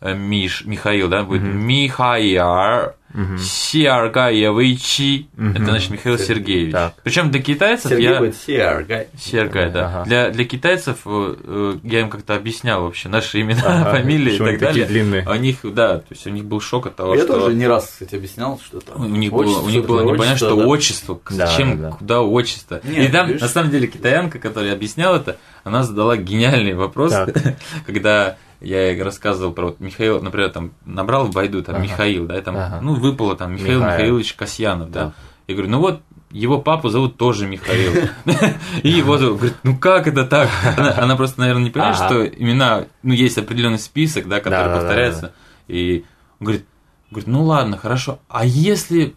Миш, Михаил, да, будет Михаил Сиаргаевичи, Мгм. это значит Михаил Сергеевич. Так. Причем для китайцев Сергей я... будет Сергай. Сергай, да. Ага. Для, для китайцев э, э, я им как-то объяснял вообще наши имена, Ага, фамилии и что они так такие далее. длинные. У них, да, то есть у них был шок от того, Я что тоже не раз, кстати, объяснял, что там. у них было, отчество, у них было непонятно, что да. отчество, Да, зачем, да, да. куда отчество. Нет, и там, видишь? на самом деле, китаянка, которая объясняла это, она задала гениальный вопрос, когда я рассказывал про вот Михаил, например, там набрал в Байду там Ага. Михаил, да, там, Ага. ну, выпало там Михаил Михаил. Михаилович Касьянов, да. Так. Я говорю, ну вот, его папу зовут тоже Михаил. И его зовут. Говорит, ну как это так? Она, она просто, наверное, не понимает, Ага. что имена, ну, есть определенный список, да, который повторяется. И он говорит, говорит, ну ладно, хорошо. А если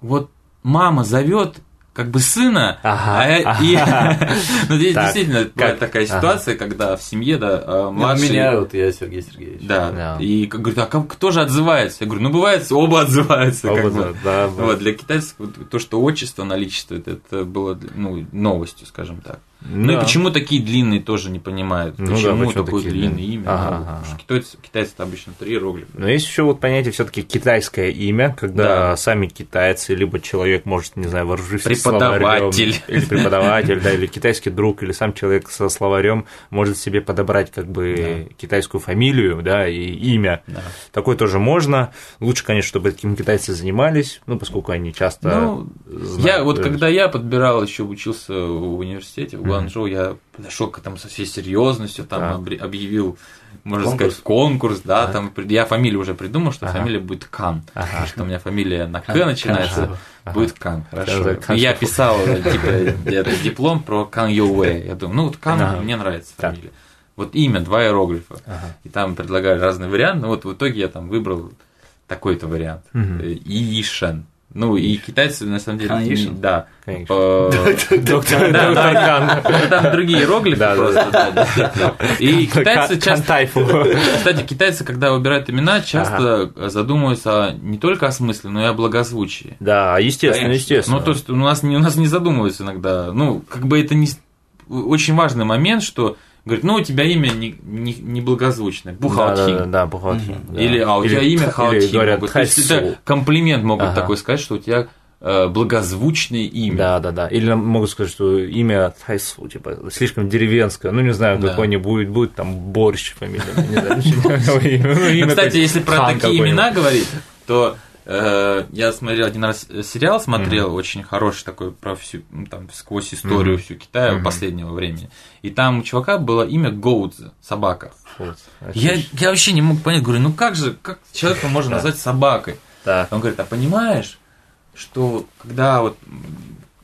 вот мама зовет как бы сына, Ага. а и- ну здесь Так, действительно как? такая Ага. ситуация, когда в семье, да, а, ну, младший... Меня вот я Сергей Сергеевич. Да, Да. и как говорит, а как- кто же отзывается? Я говорю, ну бывает, оба отзываются. как Оба, бы. да, да, да. Вот, для китайцев то, что отчество наличествует, это было ну, новостью, скажем так. Ну и Да. почему такие длинные тоже не понимают? Ну да, почему почему такое такие длинное длинные? имя? Ага, Ну, ага. потому что китайцы, китайцы обычно три иероглифа. Но есть еще вот понятие все-таки китайское имя, когда Да. сами китайцы, либо человек может, не знаю, вооружившись Преподаватель. словарем, или преподаватель, да, или китайский друг, или сам человек со словарем может себе подобрать как бы китайскую фамилию, да, и имя. Да. Такое тоже можно. Лучше, конечно, чтобы этим китайцы занимались, ну, поскольку они часто Ну, знают, Я вот э, когда я подбирал, еще учился в университете в. Гуанчжоу, я подошел к этому со всей серьезностью, там Так. объявил, можно Конкурс. сказать, конкурс, да, Так. там я фамилию уже придумал, что Ага. фамилия будет Кан, Ага. потому что у меня фамилия на К начинается. Ага. будет Кан, хорошо. Кан И я писал типа этот диплом про Кан Йоуэ, я думаю, ну вот Кан Ага. мне нравится фамилия. Вот имя, два иероглифа. Ага. И там предлагали разные варианты. Но вот в итоге я там выбрал такой-то вариант. Мгм. Э, Иишен. Ну, и китайцы, на самом деле, Ишен? да. Конечно. Доктор. Кан. Ну, Там другие иероглифы просто. И китайцы часто... Кстати, китайцы, когда выбирают имена, часто задумываются не только о смысле, но и о благозвучии. Да, естественно, Конечно. естественно. Ну, то есть у нас, не, у нас не задумываются иногда. Ну, как бы это не... Очень важный момент, что говорит, ну, у тебя имя не, не, не благозвучное. Да, Бухалтин. да, да, Бухалтин. да. Или, а у тебя Или- имя или Хаотин. говорят могут. То есть это комплимент могут Ага. такой сказать, что у тебя э, благозвучное имя. Да, да, да. Или могут сказать, что имя Тайсу, типа, слишком деревенское. Ну, не знаю, Да. какой-нибудь будет, будет там борщ фамилия. Ну, кстати, если про такие имена говорить, то я смотрел один раз сериал, смотрел очень хороший такой про всю там сквозь историю Мгм. всю Китая Мгм. последнего времени. И там у чувака было имя Гоудзе, собака. Вот. Я, я вообще не мог понять, говорю, ну как же, как человека можно Да. назвать собакой? Так. Он говорит, а понимаешь, что когда вот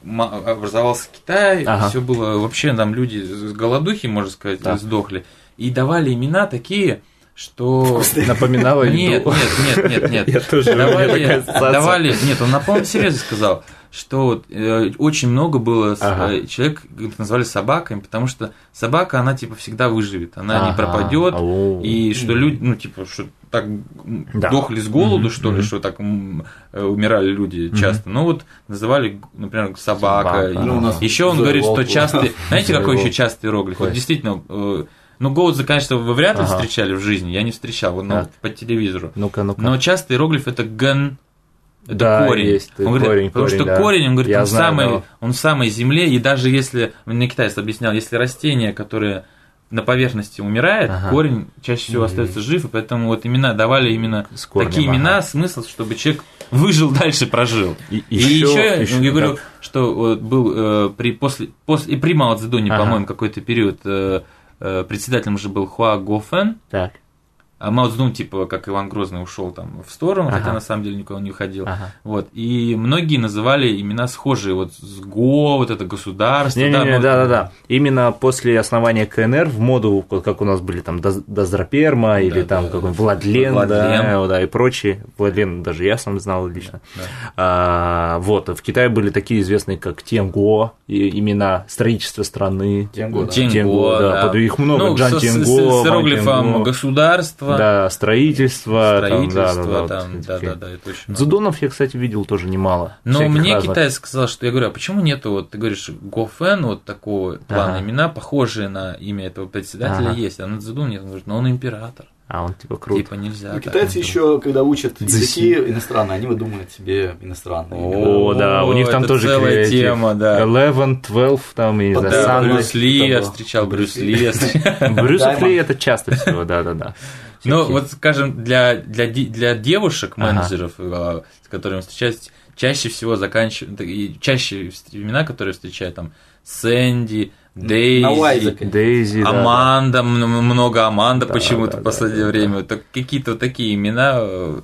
образовался Китай, Ага. все было вообще там люди с голодухи, можно сказать, Да. сдохли, и давали имена такие, что Напоминало нет, еду. нет, нет, нет, нет. Я тоже, давали, давали, нет, он на полном серьезе сказал, что вот, э, очень много было с- Ага. э, человек назвали собаками, потому что собака, она типа всегда выживет, она не Ага. пропадет, Ау. и что люди, ну типа, что так Да. дохли с голоду, Мгм, что ли, мгм. что так э, умирали люди Мгм. часто. Ну вот называли, например, собака. Собака. Ну, Еще он говорит, что частый, знаете, какой еще частый иероглиф? Вот действительно, э, ну Гоудза, конечно, вы вряд ли Ага. встречали в жизни, я не встречал, вот, но Так. по телевизору. Ну-ка, ну-ка. Но частый иероглиф это ген. Это Да, корень. есть, он говорит, корень, потому корень, что да. корень, он говорит, Я он, знаю, самый, да. он в самой земле, и даже если, мне китаец объяснял, если растение, которое на поверхности умирает, Ага. корень чаще всего остается жив, и поэтому вот имена давали именно С корнем, такие ага. имена, смысл, чтобы человек выжил дальше, прожил. И, И ещё- еще, ещё, я говорю, да. что вот был э, при после, после и при Мао Цзэдуне, Ага. по-моему, какой-то период э, э, председателем же был Хуа Гофен, Так. А Мао Цзэдун, типа, как Иван Грозный, ушел там в сторону, хотя Ага. на самом деле никого не уходил. Ага. Вот. И многие называли имена схожие. Вот с ГО, вот это государство. Не-не-не, ну, да-да-да. Именно после основания КНР в моду, вот как у нас были там Доз- Доздроперма или там да. какой-нибудь Владлен, Владлен. Да, да, и прочие. Владлен даже я сам знал лично. Да. А, вот, в Китае были такие известные, как Тенго, и имена строительства страны. Тенго, да. Тенго, да. под- Их много, Ну, Джан с, Тенго, с- с иероглифом Тенго. Государства, Да, строительство. строительство, там, да, да, да, там, да, да, да, это очень много. Дзудонов я, кстати, видел тоже немало. Но мне разных. китаец сказал, что я говорю, а почему нету, вот ты говоришь, Гофен, вот такого плана Ага. имена, похожие на имя этого председателя Ага. есть, а на Цзэдун нет. Он говорит, но он император, А он типа круто. типа нельзя. Ну, так». китайцы еще, когда учат Дзиси. языки иностранные, они выдумывают себе иностранные имена. О, да, у них там это тоже целая креатив. тема, да. Eleven, 12, там, и Да, Да, Брюс Ли, я встречал Брюс Ли. Брюс. Ли это часто всего, да-да-да. Ну, вот, скажем, для, для, для девушек, Ага. менеджеров, э, с которыми встречаюсь, чаще всего заканчивают, чаще имена, которые встречают, там, Сэнди, Дейзи, заканчивают. Дейзи, да, да. Аманда, м- много Аманда Да, почему-то да, в да, последнее да, время. Так какие-то вот такие имена. э,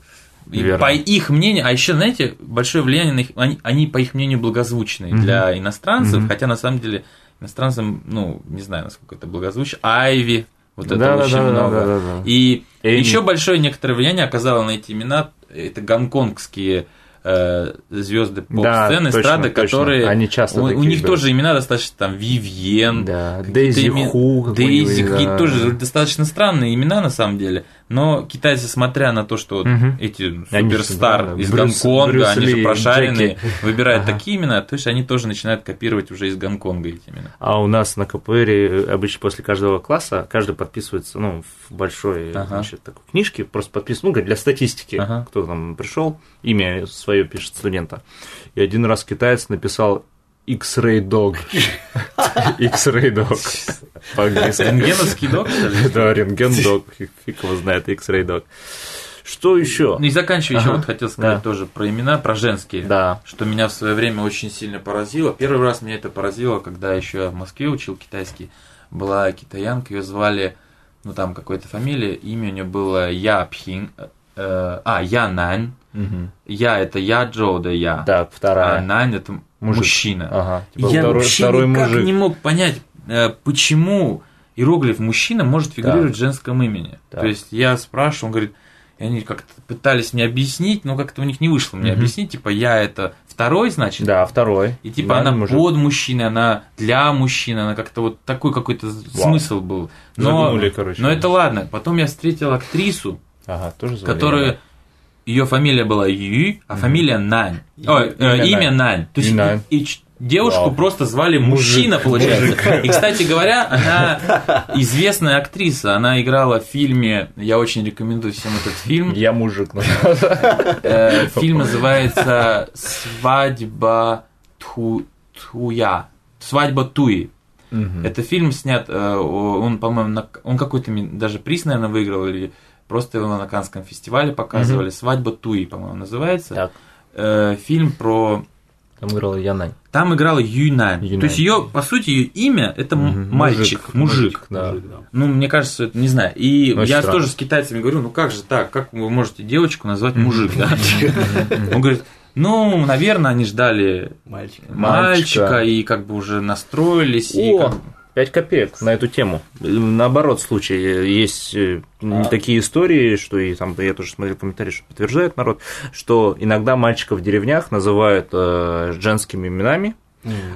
и Верно. по их мнению, а еще, знаете, большое влияние на их, они, они, по их мнению, благозвучные Мгм. для иностранцев, Мгм. хотя на самом деле иностранцам, ну, не знаю, насколько это благозвучно. Айви, вот это Да, да, очень да, да, много. да, да, да. И Эми. еще большое некоторое влияние оказало на эти имена это гонконгские звезды Да, поп-сцены, точно, эстрады, которые Они часто у, у них да. тоже имена достаточно там Вивьен, Да, Дейзи име- Ху. Дейзи, какие-то да. тоже достаточно странные имена на самом деле. Но китайцы, смотря на то, что Мгм. эти Они суперстар да, из Брюс- Гонконга, Брюс они же прошаренные, Джеки. выбирают Ага. такие имена, то есть они тоже начинают копировать уже из Гонконга эти имена. А у нас на КПР обычно после каждого класса каждый подписывается ну, в большой Ага. значит, такой книжке, просто подписывается, ну, как для статистики, Ага. кто там пришел, имя свое пишет студента. И один раз китаец написал X-Ray Dog. X-Ray Dog. По-английски. Рентгеновский док, что ли? Да, рентген дог, фиг его знает, X-Ray Dog. Что еще? Ну и заканчивая еще вот хотел сказать Да. тоже про имена, про женские. Да. Что меня в свое время очень сильно поразило. Первый раз меня это поразило, когда еще я в Москве учил китайский. Была китаянка, ее звали, ну там какой-то фамилия, имя у нее было Я Пхин, э, а, Я Нань. Мгм. Я это Я Джоу да Я. Так, вторая. А Нань это Мужик. мужчина. Ага. Типа я второй- вообще второй никак мужик. не мог понять, э, почему иероглиф мужчина может фигурировать в женском имени. Так. То есть я спрашиваю, он говорит, и они как-то пытались мне объяснить, но как-то у них не вышло мне Мгм. объяснить, типа я это второй, значит, Да, второй. и типа Нань, она мужик. под мужчиной, она для мужчины, она как-то вот такой какой-то смысл был. Но, Загнули, короче. но это ладно. Потом я встретил актрису, Ага, тоже которая. Ее фамилия была Ю, а фамилия Нань. Ой, э, Имя Нань. То есть И Нань. и девушку Вау. просто звали Мужик. мужчина, получается. Мужик. И, кстати говоря, она известная актриса. Она играла в фильме, я очень рекомендую всем этот фильм. Я мужик. ну. Э, Фильм называется «Свадьба Ту- Туя». «Свадьба Туи». Мгм. Это фильм снят, э, он, по-моему, на- он какой-то даже приз, наверное, выиграл, или просто его на Канском фестивале показывали. «Свадьба Туи», по-моему, называется. Так. Э, Фильм про... Там играла Янань. Там играла Юнань. Юнань. То есть ее, по сути, ее имя это Мгм. мальчик, мужик. Да. Ну, мне кажется, это не знаю. И Очень я странно. тоже с китайцами говорю, ну как же так, как вы можете девочку назвать мужик, да? Он говорит, ну, наверное, они ждали Мальчик. мальчика Мальчика. и как бы уже настроились. и О, как бы- 5 копеек на эту тему. Наоборот, случай. Есть э, А. такие истории, что и там я тоже смотрел комментарии, что подтверждает народ, что иногда мальчиков в деревнях называют э, женскими именами,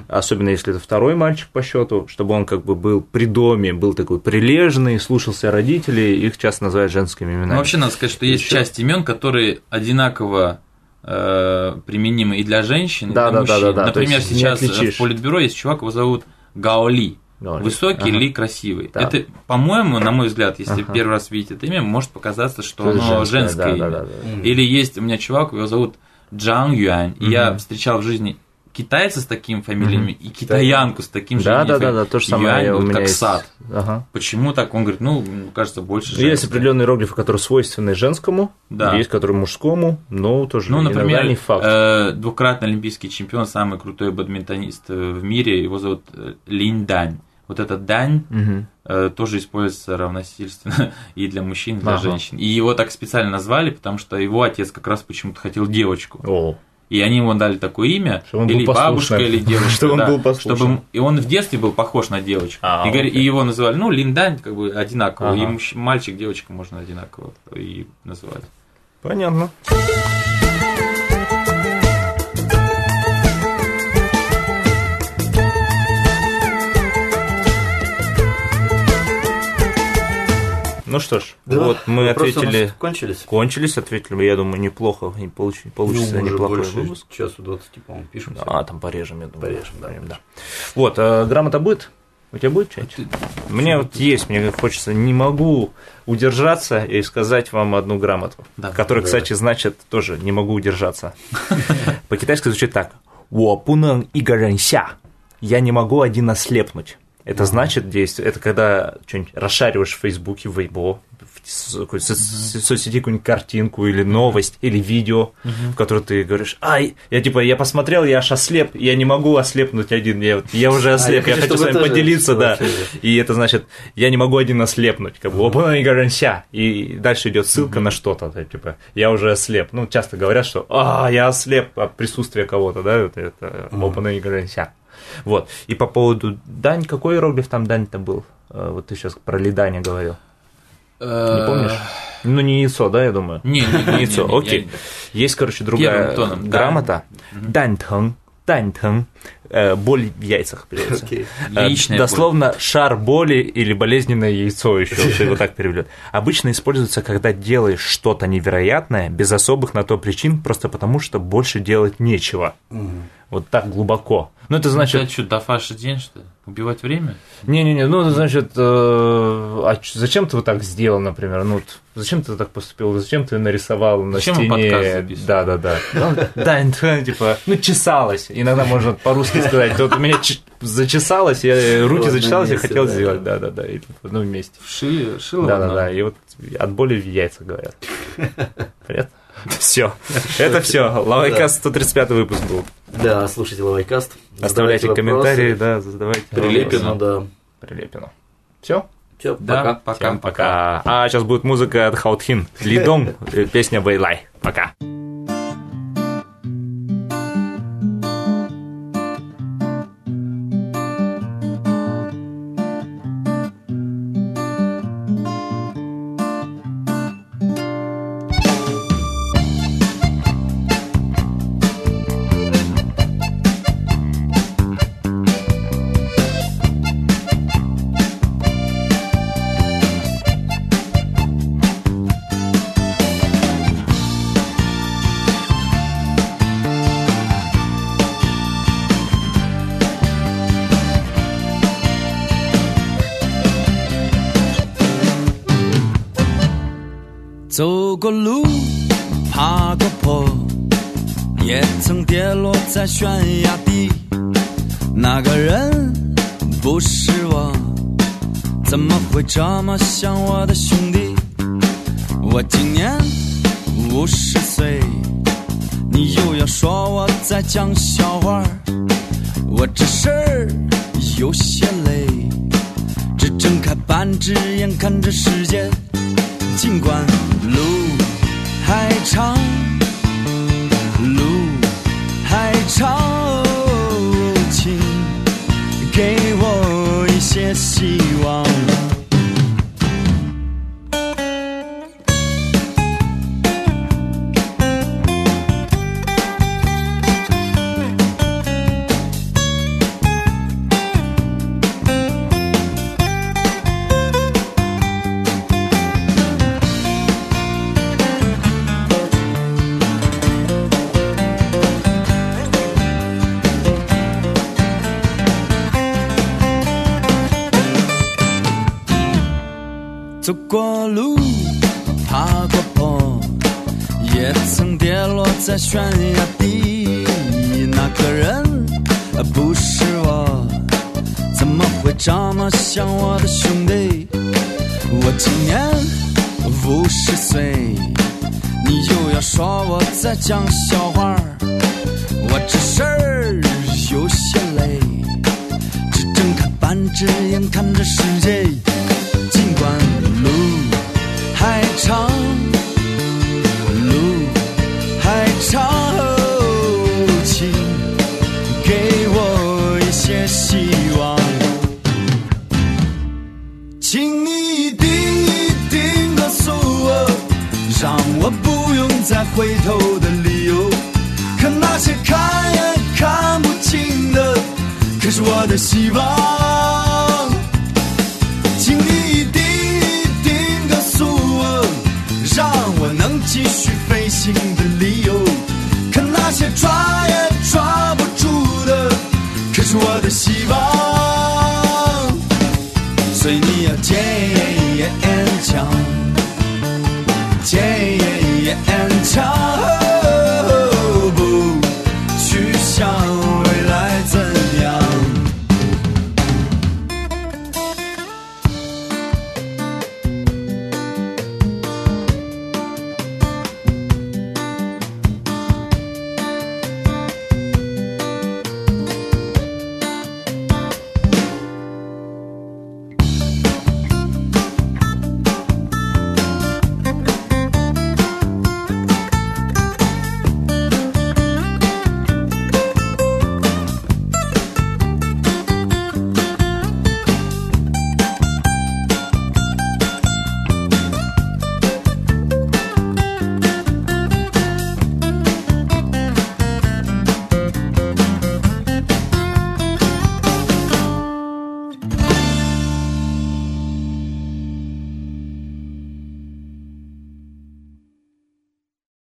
особенно если это второй мальчик по счету, чтобы он как бы был при доме, был такой прилежный, слушался родителей, их часто называют женскими именами. Ну, вообще надо сказать, что есть часть имен, которые одинаково э, применимы и для женщин, и Да, для да, да, мужчин. да, да. То Например, сейчас в политбюро есть чувак, его зовут Гаоли. Гаоли. Высокий Ага. или красивый. Так. Это, по-моему, на мой взгляд, если Ага. первый раз видите это имя, может показаться, что Это оно женское, женское, да, имя. да, да, да. Или есть у меня чувак, его зовут Джан Юань. И я встречал в жизни китайца с такими фамилиями и китаянку с таким же Да, именем. да, да, да, то же самое Юань, у вот меня как есть. сад. Ага. Почему так? Он говорит, ну, кажется, больше Есть женское. определенные иероглифы, которые свойственны женскому, Да. есть которые мужскому, но тоже Ну, например, не факт. э, двукратный олимпийский чемпион, самый крутой бадминтонист э, в мире, его зовут э, Линь Дань. Вот этот Дань Мгм. э, тоже используется равносильственно и для мужчин, и для Ага. женщин. И его так специально назвали, потому что его отец как раз почему-то хотел девочку. О. И они ему дали такое имя, он или бабушка, или девушка. Чтобы он да, был послушным. чтобы И он в детстве был похож на девочку. А, и, окей. и его называли, ну, Линдань, как бы одинаково. И Ага. мужч- мальчик, девочка можно одинаково и называть. Понятно. Ну что ж, да, вот мы ответили. Кончились. Кончились, ответили, я думаю, неплохо. И получ, ну, получится ну, неплохой больше. Часу 20, по-моему, пишем. Ну, а, там порежем, я думаю. Порежем, да. Порежем, да. Вот, а, грамота будет? У тебя будет чай? А ты... Мне вот есть, мне хочется, не могу удержаться и сказать вам одну грамоту, да, которая, да, кстати, значит тоже не могу удержаться. По-китайски звучит так. Я не могу один ослепнуть. Это значит действие. Это когда что-нибудь расшариваешь в Фейсбуке, в Weibo, в соцсети какую-нибудь картинку или новость, или видео, в которое ты говоришь, ай, я типа, я посмотрел, я аж ослеп, я не могу ослепнуть один, я, я уже ослеп, я хочу, с вами поделиться, да. И это значит, я не могу один ослепнуть, как бы, и горанся. И дальше идет ссылка на что-то, типа, я уже ослеп. Ну, часто говорят, что, а, я ослеп от присутствия кого-то, да, это, опа, и горанся. Вот. И по поводу дань, какой иероглиф там дань-то был? Э, Вот ты сейчас про ледание говорил. Не помнишь? Ну, не яйцо, да, я думаю? Э, Не, не, яйцо, окей. Есть, короче, другая грамота. Дань-тэн, дань-тэн. Э, Боль в яйцах переводится. Э, боль. Дословно шар боли или болезненное яйцо еще, вот его так переведет. Обычно используется, когда делаешь что-то невероятное, без особых на то причин, просто потому что больше делать нечего. Вот так глубоко. Ну, это значит... Это что, Дафаша день, что ли? Убивать время? Не-не-не, ну, это значит, э, а зачем ты вот так сделал, например? Ну, зачем ты так поступил? Зачем ты нарисовал на Зачем стене? подкаст записываем? Да, да, да. Ну, Да, ну, типа, ну, чесалось. Иногда можно по-русски сказать. Вот у меня зачесалось, я, руки зачесалось, я хотел сделать. Да, да, да. И в одном месте. Шило Да, в да, одно. да. И вот от боли в яйца говорят. Понятно? Все. Это все. Лавайкаст 135 выпуск был. Да, слушайте Лавайкаст. Оставляйте комментарии, да, задавайте. Прилепину, да. Прилепину. Все? Все, пока. пока. Пока. А сейчас будет музыка от Хаутхин. Лидом, э, песня Бейлай. Пока. 么像我的兄弟？我今年五十岁，你又要说我在讲笑话，我只在悬崖底。那个人不是我，怎么会这么像我的兄弟？我今年五十岁，你又要说我在讲笑话，我这事儿有些累，只睁开半只眼看着世界。